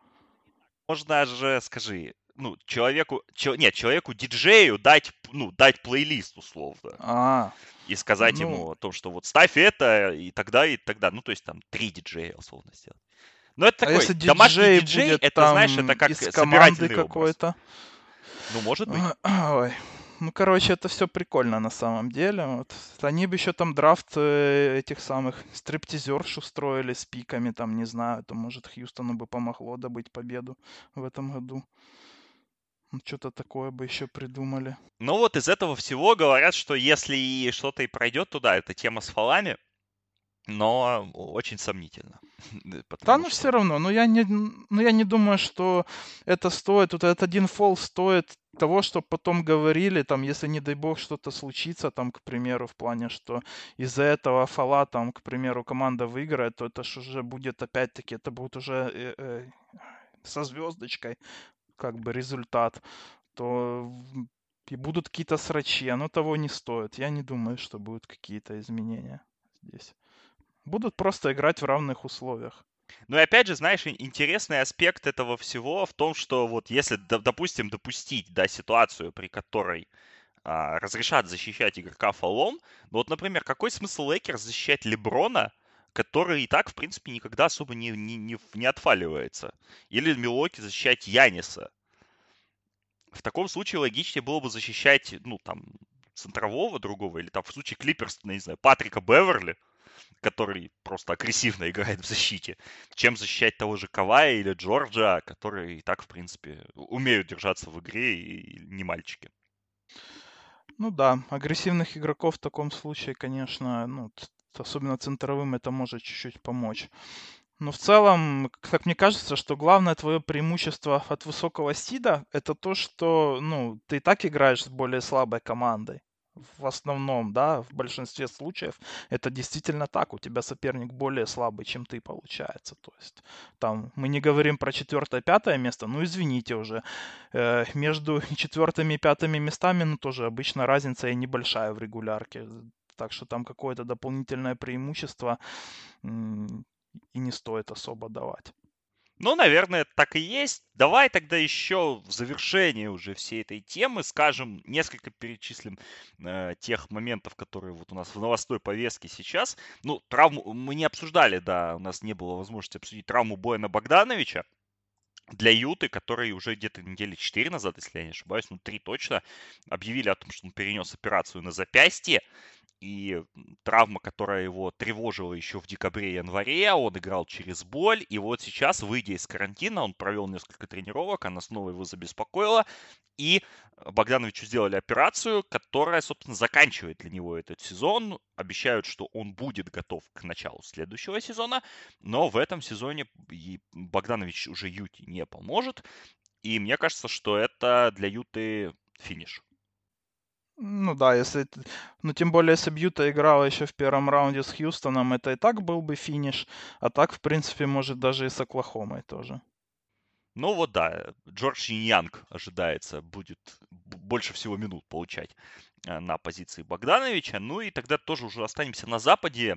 Можно же, скажи, ну, человеку, чел, нет, человеку диджею дать, ну, дать плейлист условно. А, И сказать ну, ему о том, что вот ставь это, и тогда, и тогда. Ну, то есть там три диджея условно сделать. Но это а такой если домашний диджей диджей, будет это, там знаешь, это как из команды какой-то? Ну, может быть. <clears throat> Ой. Ну, короче, это все прикольно на самом деле. Вот. Они бы еще там драфт э, этих самых стриптизерш устроили с пиками, там, не знаю, то, может, Хьюстону бы помогло добыть победу в этом году. Ну, Что-то такое бы еще придумали. Ну вот из этого всего говорят, что если и что-то и пройдет туда, это тема с фалами, но очень сомнительно. <laughs> Да, ну что, все равно, ну я не, ну я не думаю, что это стоит, вот этот один фол стоит того, что потом говорили, там, если, не дай бог, что-то случится, там, к примеру, в плане, что из-за этого фола, там, к примеру, команда выиграет, то это ж уже будет, опять-таки, это будет уже э, э, со звездочкой, как бы, результат, то и будут какие-то срачи, оно того не стоит. Я не думаю, что будут какие-то изменения здесь. Будут просто играть в равных условиях. Ну и опять же, знаешь, ин- интересный аспект этого всего в том, что вот если, допустим, допустить, да, ситуацию, при которой а, разрешат защищать игрока фолом, ну вот, например, какой смысл Лейкерс защищать Леброна, который и так, в принципе, никогда особо не, не, не, не отфаливается? Или Милуоки защищать Яниса? В таком случае логичнее было бы защищать, ну, там, центрового другого, или там в случае Клиперс, не знаю, Патрика Беверли, который просто агрессивно <laughs> играет в защите, чем защищать того же Кавая или Джорджа, которые и так, в принципе, умеют держаться в игре и не мальчики. Ну да, агрессивных игроков в таком случае, конечно, ну, особенно центровым, это может чуть-чуть помочь. Но в целом, как мне кажется, что главное твое преимущество от высокого сида это то, что ну, ты и так играешь с более слабой командой. В основном, да, в большинстве случаев это действительно так. У тебя соперник более слабый, чем ты, получается. То есть там мы не говорим про четвертое, пятое место, ну извините уже. Э, между <laughs> четвертыми и пятыми местами, ну тоже обычно разница и небольшая в регулярке. Так что там какое-то дополнительное преимущество и не стоит особо давать. Ну, наверное, так и есть. Давай тогда еще в завершение уже всей этой темы скажем, несколько перечислим э, тех моментов, которые вот у нас в новостной повестке сейчас. Ну, травму мы не обсуждали, да, у нас не было возможности обсудить травму Бояна Богдановича для Юты, который уже где-то недели 4 назад, если я не ошибаюсь, ну 3 точно, объявили о том, что он перенес операцию на запястье, и травма, которая его тревожила еще в декабре-январе, он играл через боль, и вот сейчас, выйдя из карантина, он провел несколько тренировок, она снова его забеспокоила, и Богдановичу сделали операцию, которая, собственно, заканчивает для него этот сезон. Обещают, что он будет готов к началу следующего сезона, но в этом сезоне Богданович уже Юте не поможет, и мне кажется, что это для Юты финиш. Ну да, если... Ну тем более, если бы Юта играла еще в первом раунде с Хьюстоном, это и так был бы финиш. А так, в принципе, может даже и с Оклахомой тоже. Ну вот да, Джордж Янг ожидается будет больше всего минут получать э, на позиции Богдановича. Ну и тогда тоже уже останемся на Западе.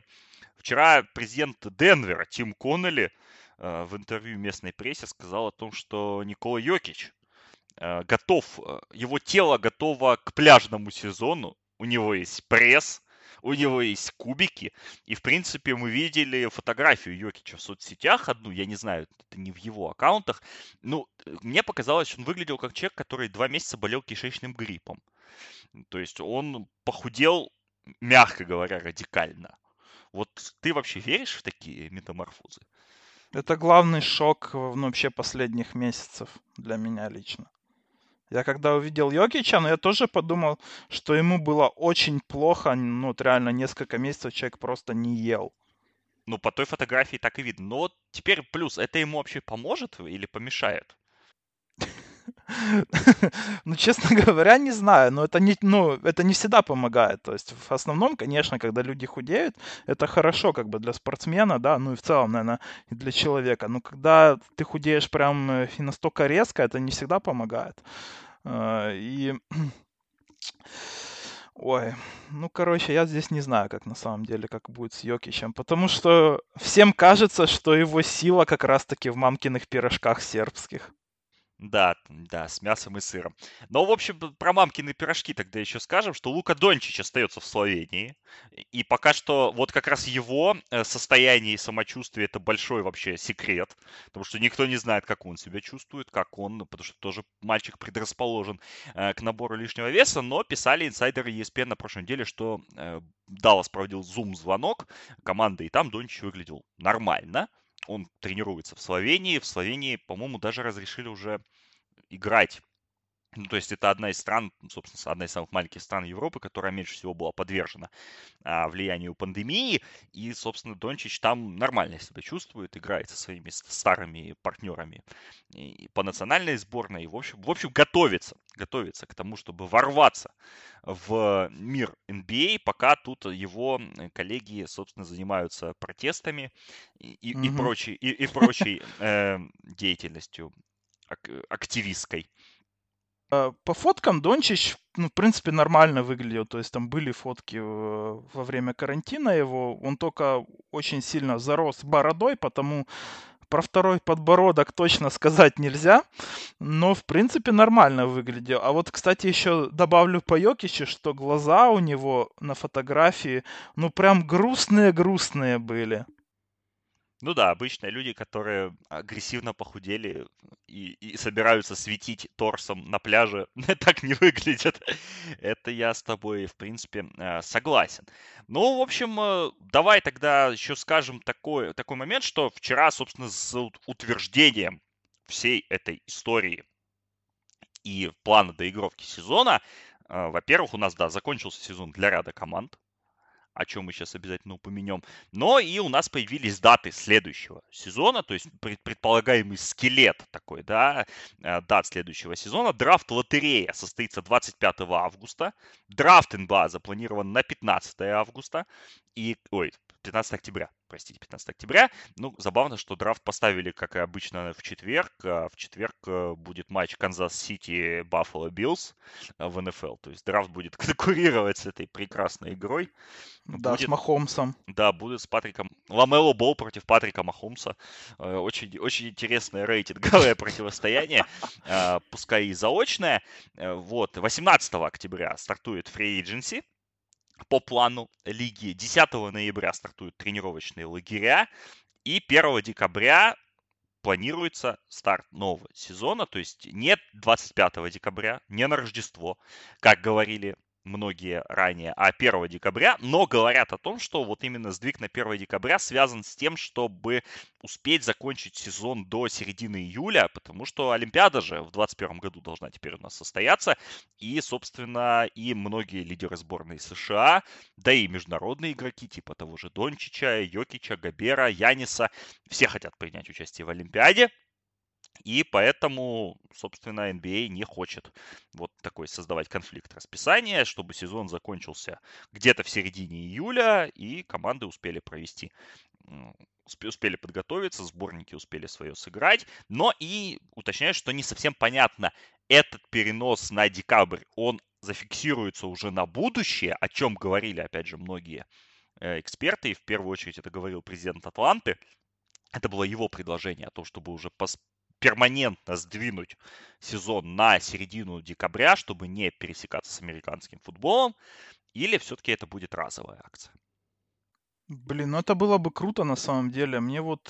Вчера президент Денвера Тим Коннелли э, в интервью местной прессе сказал о том, что Никола Йокич готов, э, его тело готово к пляжному сезону. У него есть пресс, у него есть кубики. И, в принципе, мы видели фотографию Йокича в соцсетях одну, я не знаю, это не в его аккаунтах. Ну, э, мне показалось, что он выглядел как человек, который два месяца болел кишечным гриппом. То есть он похудел, мягко говоря, радикально. Вот ты вообще веришь в такие метаморфозы? Это главный шок э, ну, вообще последних месяцев для меня лично. Я когда увидел Йокича, ну я тоже подумал, что ему было очень плохо, ну вот реально несколько месяцев человек просто не ел. Ну, по той фотографии так и видно. Но вот теперь плюс, это ему вообще поможет или помешает? <laughs> Ну, честно <laughs> говоря, не знаю, но это не, ну, это не всегда помогает. То есть, в основном, конечно, когда люди худеют, это хорошо как бы для спортсмена, да, ну и в целом, наверное, и для человека. Но когда ты худеешь прям э, настолько резко, это не всегда помогает. А, и <clears throat> Ой, ну, короче, я здесь не знаю, как на самом деле, как будет с Йокичем, потому что всем кажется, что его сила как раз-таки в мамкиных пирожках сербских. Да, да, с мясом и сыром. Но, в общем, про мамкины пирожки тогда еще скажем, что Лука Дончич остается в Словении. И пока что вот как раз его э, состояние и самочувствие это большой вообще секрет. Потому что никто не знает, как он себя чувствует, как он, потому что тоже мальчик предрасположен э, к набору лишнего веса. Но писали инсайдеры ESPN на прошлой неделе, что э, Даллас проводил зум-звонок команды, и там Дончич выглядел нормально он тренируется в Словении. В Словении, по-моему, даже разрешили уже играть ну, то есть это одна из стран, собственно, одна из самых маленьких стран Европы, которая меньше всего была подвержена а, влиянию пандемии. И, собственно, Дончич там нормально себя чувствует, играет со своими старыми партнерами и по национальной сборной. И, в общем, в общем, готовится, готовится к тому, чтобы ворваться в мир NBA, а, пока тут его коллеги, собственно, занимаются протестами и, и, mm-hmm. и прочей, и, и прочей э, деятельностью активистской. А, по фоткам Дончич, ну, в принципе, нормально выглядел. То есть там были фотки э, во время карантина его. Он только очень сильно зарос бородой, потому про второй подбородок точно <laughs> сказать нельзя, но в принципе нормально выглядел. А вот, кстати, еще добавлю по Йокичу, что глаза у него на фотографии, ну прям грустные-грустные были. Ну да, обычные люди, которые агрессивно похудели и, и собираются светить торсом на пляже, <laughs> так не выглядят. Это я с тобой, в принципе, э, согласен. Ну, в общем, э, давай тогда еще скажем такой, такой момент, что вчера, собственно, с утверждением всей этой истории и плана доигровки сезона, э, во-первых, у нас, да, закончился сезон для ряда команд о чем мы сейчас обязательно упомянем. Но и у нас появились даты следующего сезона, то есть предполагаемый скелет такой, да, э, дат следующего сезона. Драфт лотерея состоится 25 августа. Драфт НБА запланирован на 15 августа. И, ой, 15 октября, простите, 15 октября. Ну, забавно, что драфт поставили, как и обычно, в четверг. А в четверг э, будет матч Канзас-Сити Баффало Биллс в НФЛ. То есть драфт будет <laughs> конкурировать с этой прекрасной игрой. Да, будет, с Махомсом. Да, будет с Патриком. Ламело Бол против Патрика Махомса. Э, очень, очень интересное рейтинговое <laughs> противостояние. Э, пускай и заочное. Вот, 18 октября стартует Free Agency по плану лиги. 10 ноября стартуют тренировочные лагеря. И 1 декабря планируется старт нового сезона, то есть нет 25 декабря, не на Рождество, как говорили многие ранее, а 1 декабря, но говорят о том, что вот именно сдвиг на 1 декабря связан с тем, чтобы успеть закончить сезон до середины июля, потому что Олимпиада же в 2021 году должна теперь у нас состояться, и, собственно, и многие лидеры сборной США, да и международные игроки, типа того же Дончича, Йокича, Габера, Яниса, все хотят принять участие в Олимпиаде, и поэтому, собственно, NBA а не хочет вот такой создавать конфликт расписания, чтобы сезон закончился где-то в середине июля, и команды успели провести успели подготовиться, сборники успели свое сыграть, но и уточняю, что не совсем понятно, этот перенос на декабрь, он зафиксируется уже на будущее, о чем говорили, опять же, многие э, эксперты, и в первую очередь это говорил президент Атланты, это было его предложение о том, чтобы уже перманентно сдвинуть сезон на середину декабря, чтобы не пересекаться с американским футболом, или все-таки это будет разовая акция? Блин, ну это было бы круто на самом деле. Мне вот,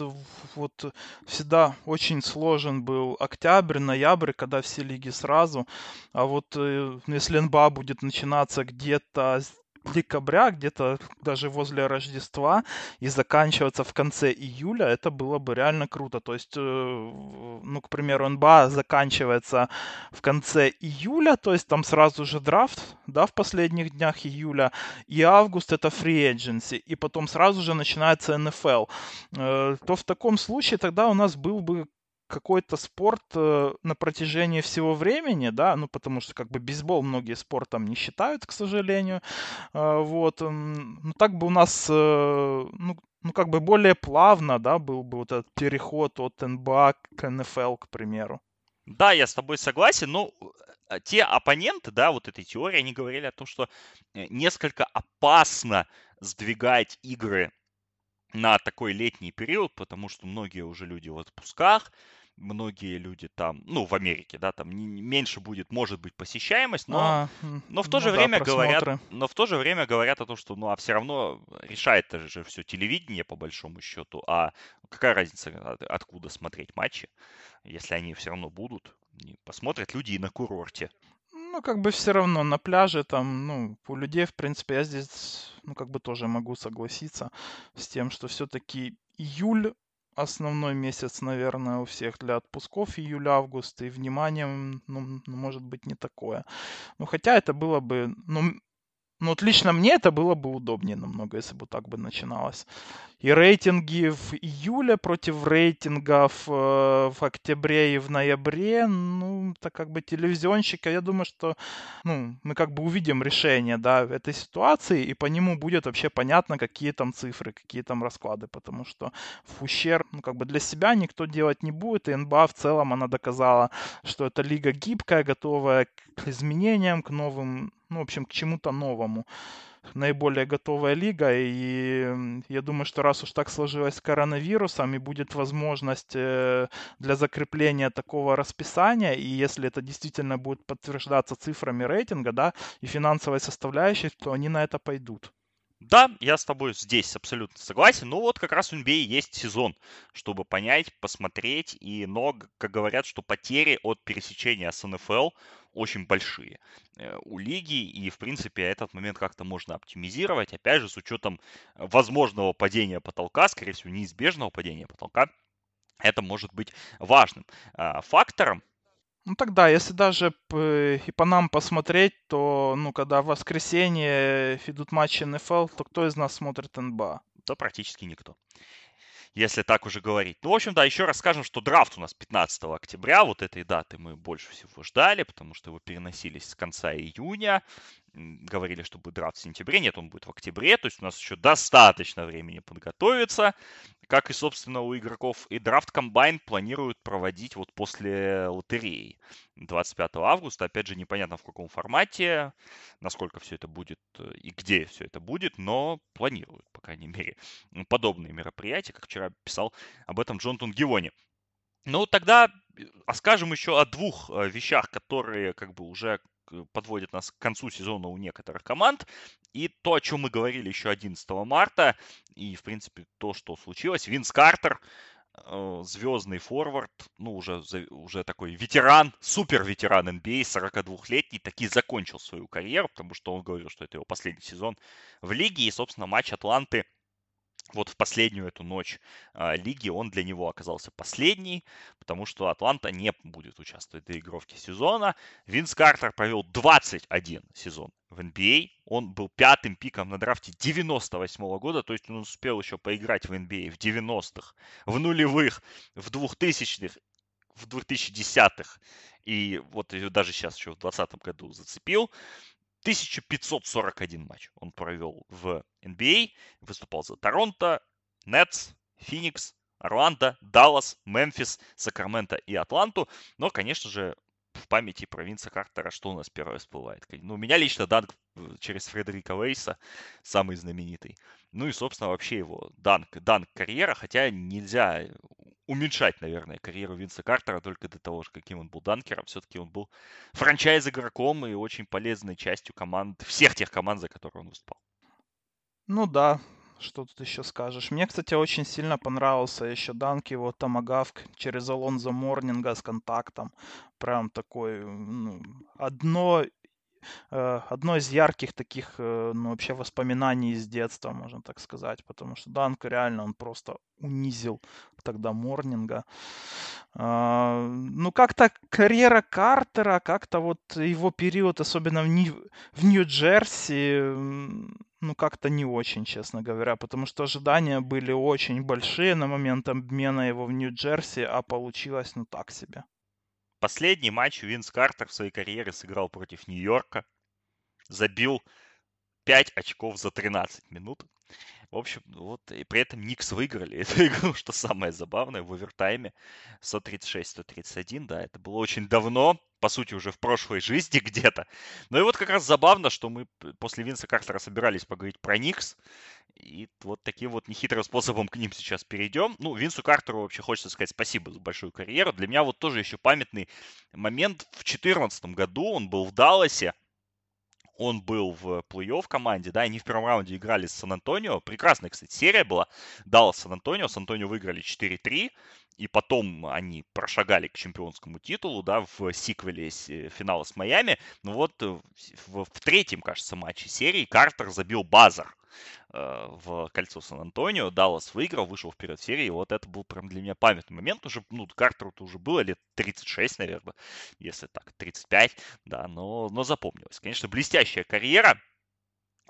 вот всегда очень сложен был октябрь, ноябрь, когда все лиги сразу. А вот э, если НБА будет начинаться где-то декабря, где-то даже возле Рождества, и заканчиваться в конце июля, это было бы реально круто. То есть, э, ну, к примеру, НБА заканчивается в конце июля, то есть там сразу же драфт, да, в последних днях июля, и август это free agency, и потом сразу же начинается НФЛ. Э, то в таком случае тогда у нас был бы какой-то спорт э, на протяжении всего времени, да, ну, потому что как бы бейсбол многие спортом не считают, к сожалению, э, вот, ну, так бы у нас, э, ну, ну, как бы более плавно, да, был бы вот этот переход от НБА к НФЛ, к примеру. Да, я с тобой согласен, но те оппоненты, да, вот этой теории, они говорили о том, что несколько опасно сдвигать игры на такой летний период, потому что многие уже люди в отпусках, многие люди там, ну, в Америке, да, там меньше будет, может быть, посещаемость, но, а, но в то ну же да, время говорят, но в то же время говорят о том, что, ну, а все равно решает это же все телевидение, по большому счету, а какая разница, откуда смотреть матчи, если они все равно будут, посмотрят люди и на курорте. Ну, как бы все равно на пляже там, ну, у людей, в принципе, я здесь, ну, как бы тоже могу согласиться с тем, что все-таки июль основной месяц, наверное, у всех для отпусков июль-август, и вниманием, ну, ну, может быть, не такое. Ну, хотя это было бы, ну, ну, вот лично мне это было бы удобнее намного, если бы так бы начиналось. И рейтинги в июле против рейтингов э, в октябре и в ноябре, ну, это как бы телевизионщика, я думаю, что, ну, мы как бы увидим решение, да, этой ситуации, и по нему будет вообще понятно, какие там цифры, какие там расклады, потому что в ущерб, ну, как бы для себя никто делать не будет, и НБА в целом, она доказала, что это лига гибкая, готовая к изменениям, к новым, ну, в общем, к чему-то новому наиболее готовая лига, и я думаю, что раз уж так сложилось с коронавирусом, и будет возможность э, для закрепления такого расписания, и если это действительно будет подтверждаться цифрами рейтинга, да, и финансовой составляющей, то они на это пойдут. Да, я с тобой здесь абсолютно согласен. Ну вот как раз у NBA есть сезон, чтобы понять, посмотреть. И, но, как говорят, что потери от пересечения с НФЛ очень большие э, у лиги, и, в принципе, этот момент как-то можно оптимизировать, опять же, с учетом возможного падения потолка, скорее всего, неизбежного падения потолка, это может быть важным а, фактором. Ну тогда, если даже и по нам посмотреть, то, ну, когда в воскресенье идут матчи НФЛ, то кто из нас смотрит НБА? Да практически никто если так уже говорить. Ну, в общем, да, еще раз скажем, что драфт у нас 15 октября, вот этой даты мы больше всего ждали, потому что его переносились с конца июня говорили, что будет драфт в сентябре. Нет, он будет в октябре. То есть у нас еще достаточно времени подготовиться. Как и, собственно, у игроков. И драфт комбайн планируют проводить вот после лотереи 25 августа. Опять же, непонятно в каком формате, насколько все это будет э, и где все это будет, но планируют, по крайней мере, подобные мероприятия, как вчера писал об этом Джонатан Гивони. Ну, тогда э, а скажем еще о двух э, вещах, которые как бы уже подводит нас к концу сезона у некоторых команд. И то, о чем мы говорили еще 11 марта, и, в принципе, то, что случилось, Винс Картер, э, звездный форвард, ну, уже, уже такой ветеран, супер ветеран NBA, 42-летний, таки закончил свою карьеру, потому что он говорил, что это его последний сезон в лиге, и, собственно, матч Атланты вот в последнюю эту ночь э, лиги он для него оказался последний, потому что Атланта не будет участвовать в доигровке сезона. Винс Картер провел 21 сезон в NBA. Он был пятым пиком на драфте 98 -го года, то есть он успел еще поиграть в NBA в 90-х, в нулевых, в 2000-х, в 2010-х. И вот даже сейчас еще в 2020 году зацепил. 1541 матч он провел в NBA, выступал за Торонто, Нетс, Феникс, Орландо, Даллас, Мемфис, Сакраменто и Атланту. Но, конечно же, в памяти провинция Картера что у нас первое всплывает? Ну, у меня лично данк э, через Фредерика Вейса самый знаменитый. Ну и, собственно, вообще его данк, данк карьера, хотя нельзя уменьшать, наверное, карьеру Винса Картера только до того, каким он был данкером. Все-таки он был франчайз-игроком и очень полезной частью команд, всех тех команд, за которые он выступал. Ну да, что тут еще скажешь? Мне, кстати, очень сильно понравился еще данк его Томагавк через Алонзо Морнинга с контактом. Прям такой, ну, одно одно из ярких таких, э, ну, вообще воспоминаний из детства, можно так сказать, потому что Данк реально, он просто унизил тогда Морнинга. А, ну, как-то карьера Картера, как-то вот его период, особенно в Нью-Джерси, ну, как-то не очень, честно говоря, потому что ожидания были очень большие на момент обмена его в Нью-Джерси, а получилось, ну, так себе. Последний матч Винс Картер в своей карьере сыграл против Нью-Йорка, забил 5 очков за 13 минут. В общем, вот, и при этом Никс выиграли <laughs> эту игру, что самое забавное, в овертайме 136-131, да, это было очень давно, по сути, уже в прошлой жизни <laughs> где-то. Ну и вот как раз забавно, что мы после Винса Картера собирались поговорить про Никс, и вот таким вот нехитрым способом к ним сейчас перейдем. Ну, Винсу Картеру вообще хочется сказать спасибо за большую карьеру. Для меня вот тоже еще памятный момент. В 2014 году он был в Далласе, он был в плей-офф команде, да, они в первом раунде играли с Сан-Антонио. Прекрасная, кстати, серия была. Даллас Сан-Антонио, Сан-Антонио выиграли 4-3, и потом они прошагали к чемпионскому титулу, да, в сиквеле финала с Майами. Ну вот э, в, в третьем, кажется, матче серии Картер забил базар Э, в кольцо Сан-Антонио. Даллас выиграл, вышел вперед в серии. И вот это был прям для меня памятный момент. Уже, ну, Картеру-то уже было лет 36, наверное, если так, 35, да, но, но запомнилось. Конечно, блестящая карьера.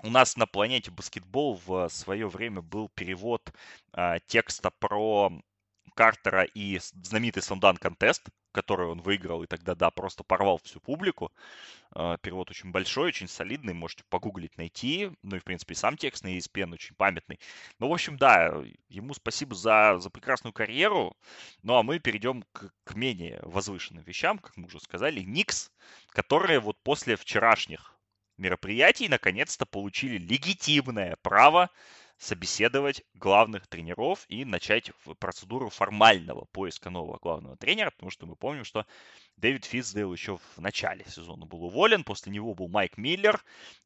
У нас на планете баскетбол в свое время был перевод э, текста про Картера и знаменитый Сондан контест, который он выиграл, и тогда, да, просто порвал всю публику. А, перевод очень большой, очень солидный, можете погуглить, найти. Ну и, в принципе, сам текст на ESPN очень памятный. Ну, в общем, да, ему спасибо за, за прекрасную карьеру. Ну, а мы перейдем к, к менее возвышенным вещам, как мы уже сказали. Никс, которые вот после вчерашних мероприятий наконец-то получили легитимное право собеседовать главных тренеров и начать процедуру формального поиска нового главного тренера, потому что мы помним, что Дэвид Фитцдейл еще в начале сезона был уволен, после него был Майк Миллер,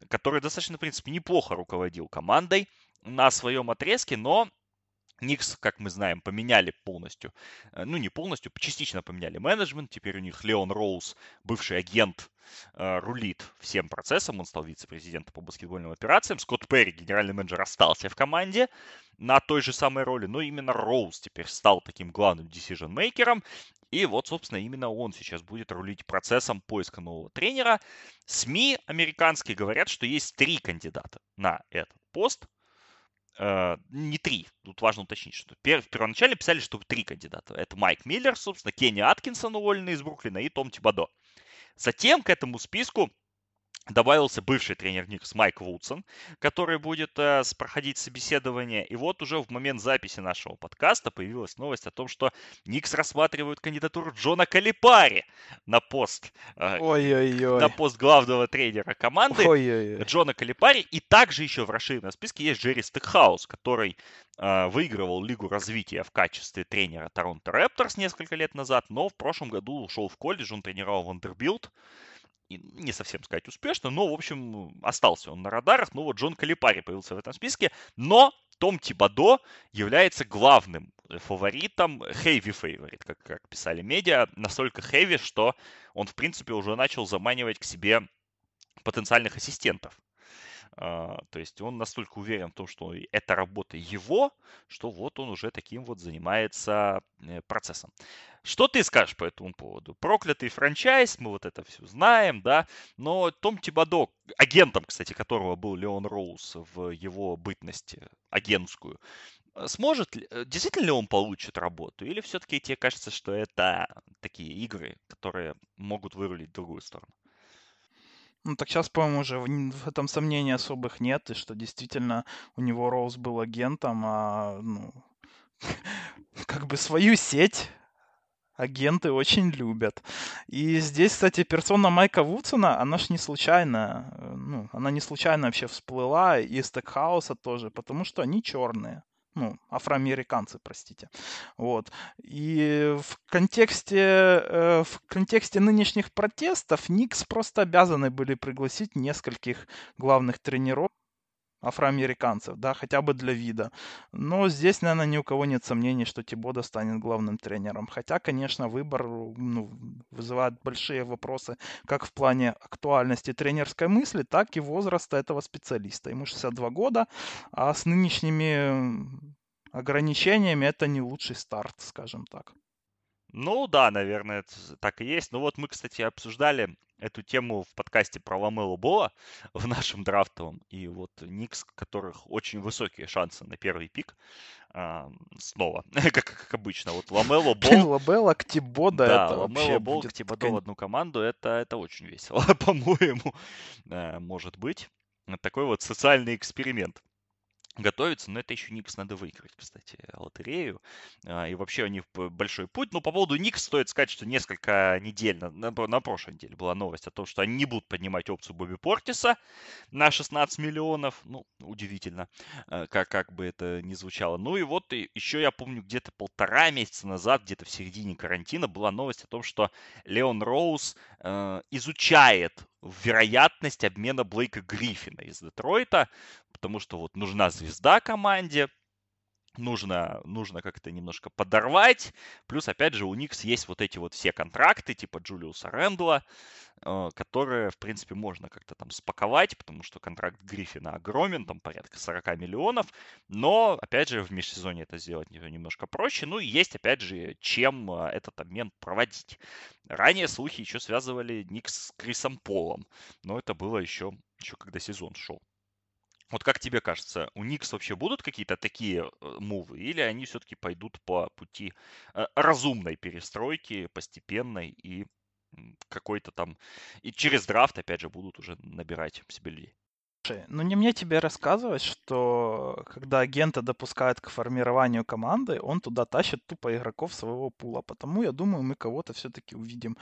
который достаточно, в принципе, неплохо руководил командой на своем отрезке, но Никс, как мы знаем, поменяли полностью, э, ну не полностью, частично поменяли менеджмент. Теперь у них Леон Роуз, бывший агент, э, рулит всем процессом. Он стал вице-президентом по баскетбольным операциям. Скотт Перри, генеральный менеджер, остался в команде на той же самой роли. Но именно Роуз теперь стал таким главным decision-мейкером. И вот, собственно, именно он сейчас будет рулить процессом поиска нового тренера. СМИ американские говорят, что есть три кандидата на этот пост. Э, не три, тут важно уточнить, что пер, первоначально писали, что три кандидата. Это Майк Миллер, собственно, Кенни Аткинсон, уволенный из Бруклина, и Том Тибадо. Затем к этому списку добавился бывший тренер Никс Майк Вудсон, который будет э, проходить собеседование. И вот уже в момент записи нашего подкаста появилась новость о том, что Никс рассматривают кандидатуру Джона Калипари на пост, э, на пост главного тренера команды. Ой-ой-ой. Джона Калипари. И также еще в расширенном списке есть Джерри Стекхаус, который э, выигрывал Лигу развития в качестве тренера Торонто Рэпторс несколько лет назад, но в прошлом году ушел в колледж, он тренировал Вандербильт не совсем сказать успешно, но, в общем, остался он на радарах. Ну вот Джон Калипари появился в этом списке, но том Тибадо является главным фаворитом, heavy favorite, как, как писали медиа, настолько heavy, что он, в принципе, уже начал заманивать к себе потенциальных ассистентов. Uh, то есть он настолько уверен в том, что это работа его, что вот он уже таким вот занимается э, процессом. Что ты скажешь по этому поводу? Проклятый франчайз, мы вот это все знаем, да, но Том Тибадо, агентом, кстати, которого был Леон Роуз в его бытности агентскую, э, сможет э, действительно ли он получит работу? Или все-таки тебе кажется, что это такие игры, которые могут вырулить в другую сторону? Ну, так сейчас, по-моему, уже в этом сомнений особых нет, и что действительно у него Роуз был агентом, а, ну, <laughs> как бы свою сеть агенты очень любят. И здесь, кстати, персона Майка Вудсона, она ж не случайно, э, ну, она не случайно вообще всплыла из Стекхауса тоже, потому что они черные. Ну, афроамериканцы, простите. Вот. И в контексте, э, в контексте нынешних протестов Никс просто обязаны были пригласить нескольких главных тренеров афроамериканцев, да, хотя бы для вида. Но здесь, наверное, ни у кого нет сомнений, что Тибода станет главным тренером. Хотя, конечно, выбор ну, вызывает большие вопросы как в плане актуальности тренерской мысли, так и возраста этого специалиста. Ему 62 года, а с нынешними ограничениями это не лучший старт, скажем так. Ну да, наверное, это так и есть. Ну вот мы, кстати, обсуждали эту тему в подкасте про Ламело Бола <laughs> в нашем драфтовом. И вот Никс, у которых очень высокие шансы на первый пик, а, снова, <laughs> как, как обычно. Вот Ламело Бол... <laughs> Ламело к Тибода да, это Ламело Бол к Тибодо в одну команду, это, это очень весело, по-моему, э, может быть. Такой вот социальный эксперимент готовиться, но это еще Никс надо выиграть, кстати, лотерею. А, и вообще у них большой путь. Но по поводу Никс стоит сказать, что несколько недель, на, на прошлой неделе была новость о том, что они не будут поднимать опцию Бобби Портиса на 16 миллионов. Ну, удивительно, а, как, как бы это ни звучало. Ну и вот еще я помню, где-то полтора месяца назад, где-то в середине карантина, была новость о том, что Леон Роуз э, изучает вероятность обмена Блейка Гриффина из Детройта, потому что вот нужна звезда команде, нужно, нужно как-то немножко подорвать. Плюс, опять же, у Никс есть вот эти вот все контракты, типа Джулиуса Рэндла, э, которые, в принципе, можно как-то там спаковать, потому что контракт Гриффина огромен, там порядка 40 миллионов. Но, опять же, в межсезонье это сделать немножко проще. Ну и есть, опять же, чем э, этот обмен проводить. Ранее слухи еще связывали Никс с Крисом Полом, но это было еще, еще когда сезон шел. Вот как тебе кажется, у Никс вообще будут какие-то такие э, мувы, или они все-таки пойдут по пути э, разумной перестройки, постепенной и какой-то там... И через драфт, опять же, будут уже набирать себе людей? Ну не мне тебе рассказывать, что когда агента допускают к формированию команды, он туда тащит тупо игроков своего пула. Потому я думаю, мы кого-то все-таки увидим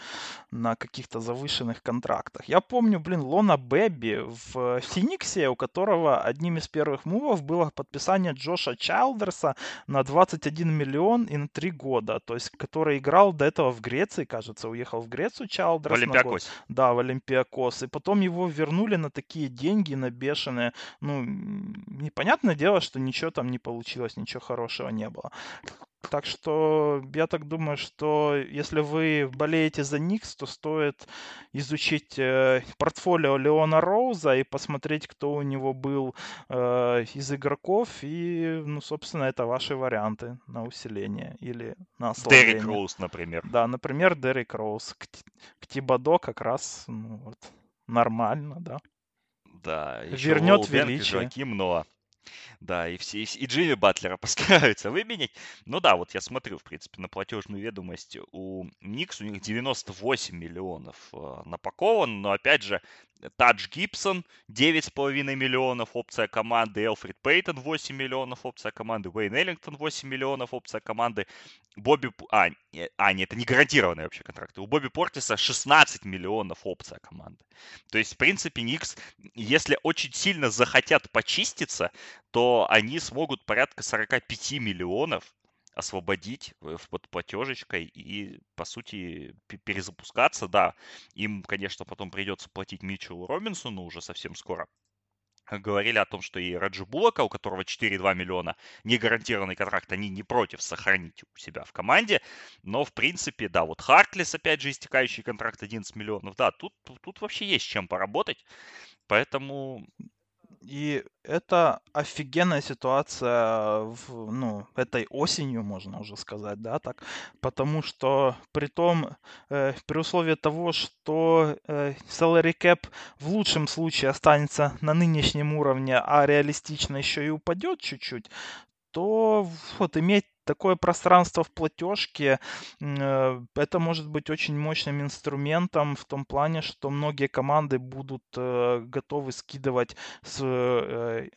на каких-то завышенных контрактах. Я помню, блин, Лона Бэби в Фениксе, у которого одним из первых мувов было подписание Джоша Чайлдерса на 21 миллион и на 3 года. То есть, который играл до этого в Греции, кажется, уехал в Грецию Чайлдерс. В Олимпиакос. Да, в Олимпиакос. И потом его вернули на такие деньги, на бешеные. Ну, непонятное дело, что ничего там не получилось, ничего хорошего не было. Так что я так думаю, что если вы болеете за Никс, то стоит изучить э, портфолио Леона Роуза и посмотреть, кто у него был э, из игроков. И, ну, собственно, это ваши варианты на усиление или на ослабление. Дерек Роуз, например. Да, например, Дерек Роуз. К, к Тибадо как раз ну, вот, нормально, да. Да, еще Вернет величие. Жаким Ноа. Да, и все, и Джимми Батлера <laughs> постараются выменять. Ну да, вот я смотрю, в принципе, на платежную ведомость у Никс, у них 98 миллионов э, напакован, но опять же, Тадж Гибсон 9,5 миллионов опция команды, Элфрид Пейтон 8 миллионов опция команды, Уэйн Эллингтон 8 миллионов опция команды, Бобби... А, не, а, нет, это не гарантированные вообще контракты. У Бобби Портиса 16 миллионов опция команды. То есть, в принципе, Никс, если очень сильно захотят почиститься, то они смогут порядка 45 миллионов освободить под платежечкой и, по сути, перезапускаться, да. Им, конечно, потом придется платить Митчеллу Робинсону уже совсем скоро. Говорили о том, что и Раджи Булака, у которого 4,2 миллиона, не гарантированный контракт, они не против сохранить у себя в команде. Но, в принципе, да, вот Хартлис, опять же, истекающий контракт 11 миллионов, да, тут, тут вообще есть чем поработать. Поэтому и это офигенная ситуация, в, ну, этой осенью, можно уже сказать, да, так, потому что при том, э, при условии того, что э, salary cap в лучшем случае останется на нынешнем уровне, а реалистично еще и упадет чуть-чуть, то вот иметь такое пространство в платежке, э, это может быть очень мощным инструментом в том плане, что многие команды будут э, готовы скидывать э,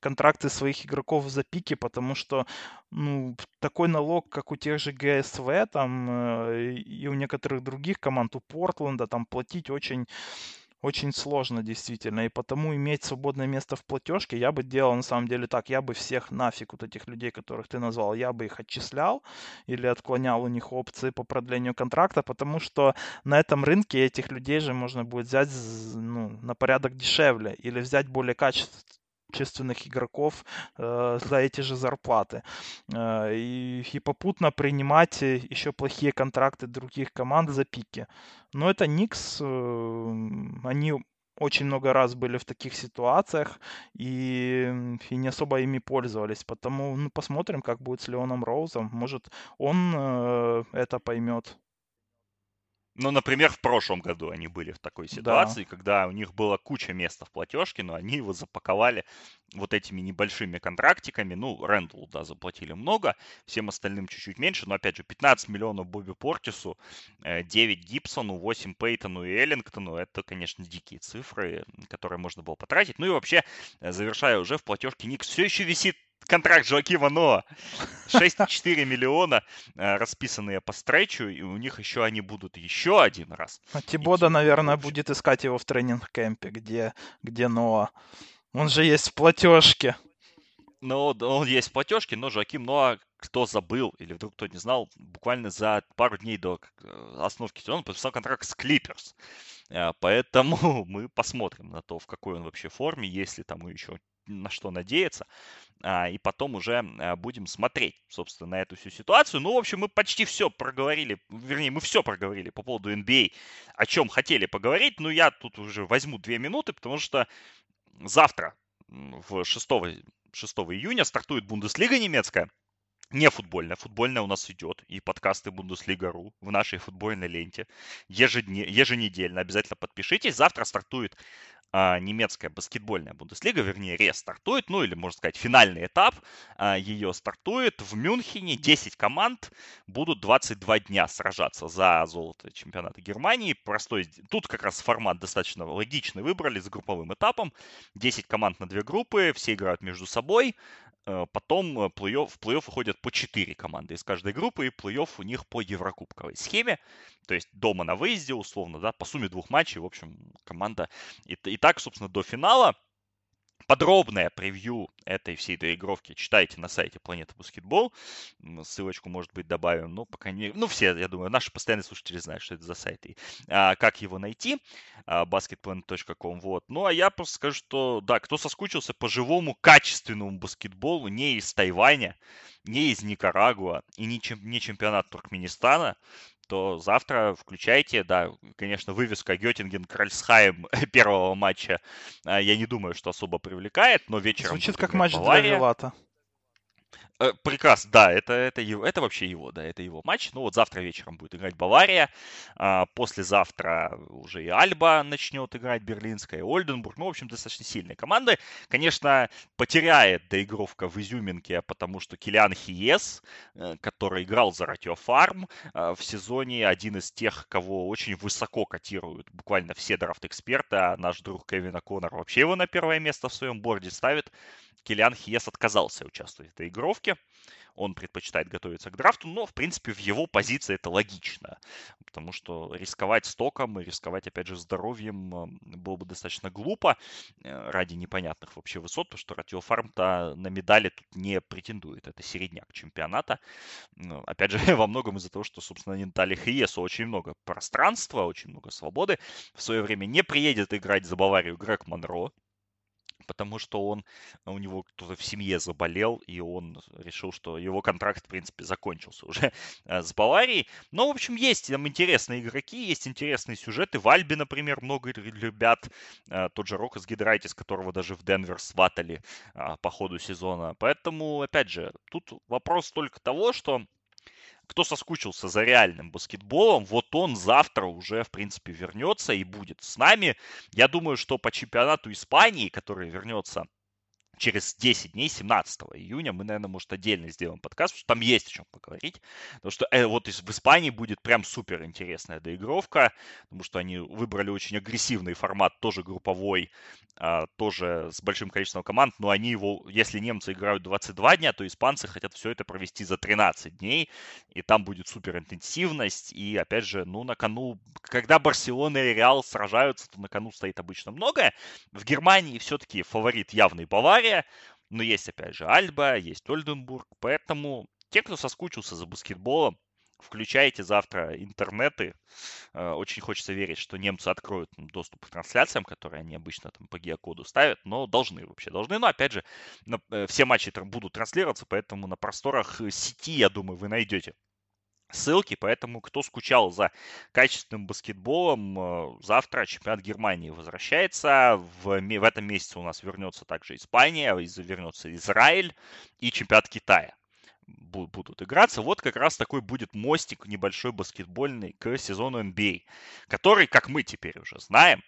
контракты своих игроков за пики, потому что ну, такой налог, как у тех же ГСВ там, и у некоторых других команд, у Портленда, там платить очень очень сложно действительно, и потому иметь свободное место в платежке я бы делал на самом деле так, я бы всех нафиг вот этих людей, которых ты назвал, я бы их отчислял или отклонял у них опции по продлению контракта, потому что на этом рынке этих людей же можно будет взять ну, на порядок дешевле или взять более качественных качественных игроков э, за эти же зарплаты. Э, и, и попутно принимать еще плохие контракты других команд за пики. Но это Никс, э, они очень много раз были в таких ситуациях и, и не особо ими пользовались. Потому ну, посмотрим, как будет с Леоном Роузом. Может, он э, это поймет. Ну, например, в прошлом году они были в такой ситуации, да. когда у них была куча места в платежке, но они его запаковали вот этими небольшими контрактиками. Ну, Рэндаллу, да, заплатили много, всем остальным чуть-чуть меньше, но, опять же, 15 миллионов Бобби Портису, 9 э, Гибсону, 8 Пейтону и Эллингтону. Это, конечно, дикие цифры, которые можно было потратить. Ну и вообще, э, завершая уже в платежке, Никс все еще висит контракт Жоакима Ноа. 6,4 миллиона э, расписанные по стрейчу, и у них еще они будут еще один раз. А Тибода, наверное, будет искать его в тренинг-кемпе, где, где Ноа. Он же есть в платежке. Ну, он есть в платежке, но Жоаким Ноа, кто забыл или вдруг кто не знал, буквально за пару дней до э, основки сезона подписал контракт с Клиперс. Э, поэтому <laughs> мы посмотрим на то, в какой он вообще форме, если там еще на что надеяться, а, и потом уже а, будем смотреть, собственно, на эту всю ситуацию. Ну, в общем, мы почти все проговорили, вернее, мы все проговорили по поводу NBA, о чем хотели поговорить, но я тут уже возьму две минуты, потому что завтра, в 6, 6 июня, стартует Бундеслига немецкая, не футбольная. Футбольная у нас идет. И подкасты Бундеслига.ру в нашей футбольной ленте. Ежедне, еженедельно. Обязательно подпишитесь. Завтра стартует а, немецкая баскетбольная Бундеслига, вернее, рестартует, ну или, можно сказать, финальный этап а, ее стартует в Мюнхене. 10 команд будут 22 дня сражаться за золото чемпионата Германии. Простой, тут как раз формат достаточно логичный выбрали с групповым этапом. 10 команд на две группы, все играют между собой. Э, потом э, плей в плей-офф выходят по 4 команды из каждой группы, и плей-офф у них по еврокубковой схеме. То есть дома на выезде, условно, да, по сумме двух матчей, в общем, команда. И, и так, собственно, до финала подробное превью этой всей доигровки читайте на сайте Планета Баскетбол. Ссылочку, может быть, добавим. Ну, пока не... Ну, все, я думаю, наши постоянные слушатели знают, что это за сайт и а, как его найти. А, basketplanet.com. Вот. Ну, а я просто скажу, что, да, кто соскучился по живому, качественному баскетболу не из Тайваня, не из Никарагуа и не, чем, не чемпионат Туркменистана, то завтра включайте, да, конечно, вывеска Геттинген-Кральсхайм <laughs> первого матча а, я не думаю, что особо привлекает, но вечером... Звучит как матч Бавария. для Вилата. Э, прекрасно, да, это, это, его, это вообще его, да, это его матч. Ну вот завтра вечером будет играть Бавария, а, послезавтра уже и Альба начнет играть, Берлинская, и Ольденбург. Ну, в общем, достаточно сильные команды. Конечно, потеряет доигровка в изюминке, потому что Килиан Хиес, э, который играл за Ратио Фарм э, в сезоне, один из тех, кого очень высоко котируют буквально все драфт-эксперты, а наш друг Кевин Коннор вообще его на первое место в своем борде ставит. Килиан Хиес отказался участвовать в этой игровке. Он предпочитает готовиться к драфту, но, в принципе, в его позиции это логично, потому что рисковать стоком и рисковать, опять же, здоровьем было бы достаточно глупо э, ради непонятных вообще высот, потому что Ратио Фарм-то на медали тут не претендует. Это середняк чемпионата. Но, опять же, <laughs> во многом из-за того, что, собственно, не дали Хиесу очень много пространства, очень много свободы. В свое время не приедет играть за Баварию Грег Монро, потому что он, у него кто-то в семье заболел, и он решил, что его контракт, в принципе, закончился уже <laughs> э, с Баварией. Но, в общем, есть там интересные игроки, есть интересные сюжеты. В Альбе, например, много любят. Э, тот же Рокос Гидрайтис, которого даже в Денвер сватали э, по ходу сезона. Поэтому, опять же, тут вопрос только того, что кто соскучился за реальным баскетболом, вот он завтра уже, в принципе, вернется и будет с нами. Я думаю, что по чемпионату Испании, который вернется через 10 дней, 17 июня, мы, наверное, может, отдельно сделаем подкаст, потому что там есть о чем поговорить. Потому что э, вот в Испании будет прям супер интересная доигровка, потому что они выбрали очень агрессивный формат, тоже групповой, а, тоже с большим количеством команд, но они его, если немцы играют 22 дня, то испанцы хотят все это провести за 13 дней, и там будет супер интенсивность, и опять же, ну, на кону, когда Барселона и Реал сражаются, то на кону стоит обычно многое. В Германии все-таки фаворит явный Бавария, но есть, опять же, Альба, есть Ольденбург, поэтому те, кто соскучился за баскетболом, Включайте завтра интернеты. Э, очень хочется верить, что немцы откроют доступ к трансляциям, которые они обычно там по геокоду ставят, но должны вообще, должны. Но опять же, э, все матчи будут транслироваться, поэтому на просторах сети, я думаю, вы найдете ссылки, поэтому кто скучал за качественным баскетболом, э, завтра чемпионат Германии возвращается. В, в этом месяце у нас вернется также Испания, вернется Израиль и чемпионат Китая будут играться. Вот как раз такой будет мостик небольшой баскетбольный к сезону NBA, который, как мы теперь уже знаем,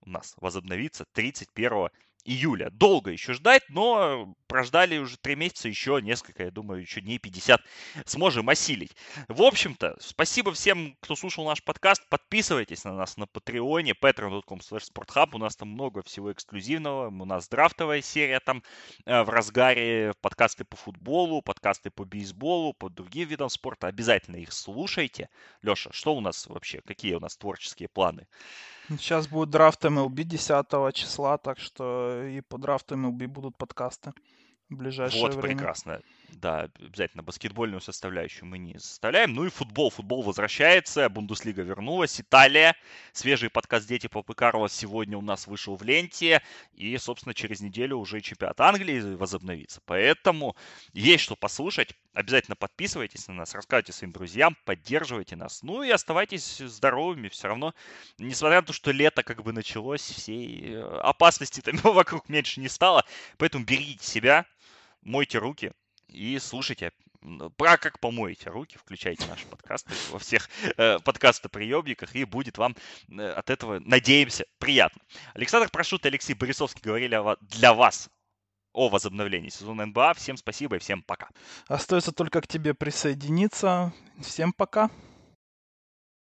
у нас возобновится 31 июля. Долго еще ждать, но прождали уже три месяца, еще несколько, я думаю, еще дней 50 сможем осилить. В общем-то, спасибо всем, кто слушал наш подкаст. Подписывайтесь на нас на Патреоне, patreon.com sporthub. У нас там много всего эксклюзивного. У нас драфтовая серия там э, в разгаре, подкасты по футболу, подкасты по бейсболу, по другим видам спорта. Обязательно их слушайте. Леша, что у нас вообще? Какие у нас творческие планы? Сейчас будет драфт MLB 10 числа, так что и по драфту MLB будут подкасты в ближайшее вот, время. Вот, прекрасно. Да, обязательно баскетбольную составляющую мы не составляем. Ну и футбол. Футбол возвращается, Бундеслига вернулась, Италия. Свежий подкаст «Дети Папы Карла» сегодня у нас вышел в ленте. И, собственно, через неделю уже чемпионат Англии возобновится. Поэтому есть что послушать. Обязательно подписывайтесь на нас, рассказывайте своим друзьям, поддерживайте нас. Ну и оставайтесь здоровыми. Все равно, несмотря на то, что лето как бы началось, всей э, опасности там <laughs> вокруг меньше не стало. Поэтому берегите себя, мойте руки, и слушайте про как помоете руки, включайте наши подкасты во всех э, подкастоприемниках, и будет вам э, от этого, надеемся, приятно. Александр Прошут и Алексей Борисовский говорили для вас о возобновлении сезона НБА. Всем спасибо и всем пока. Остается только к тебе присоединиться. Всем пока.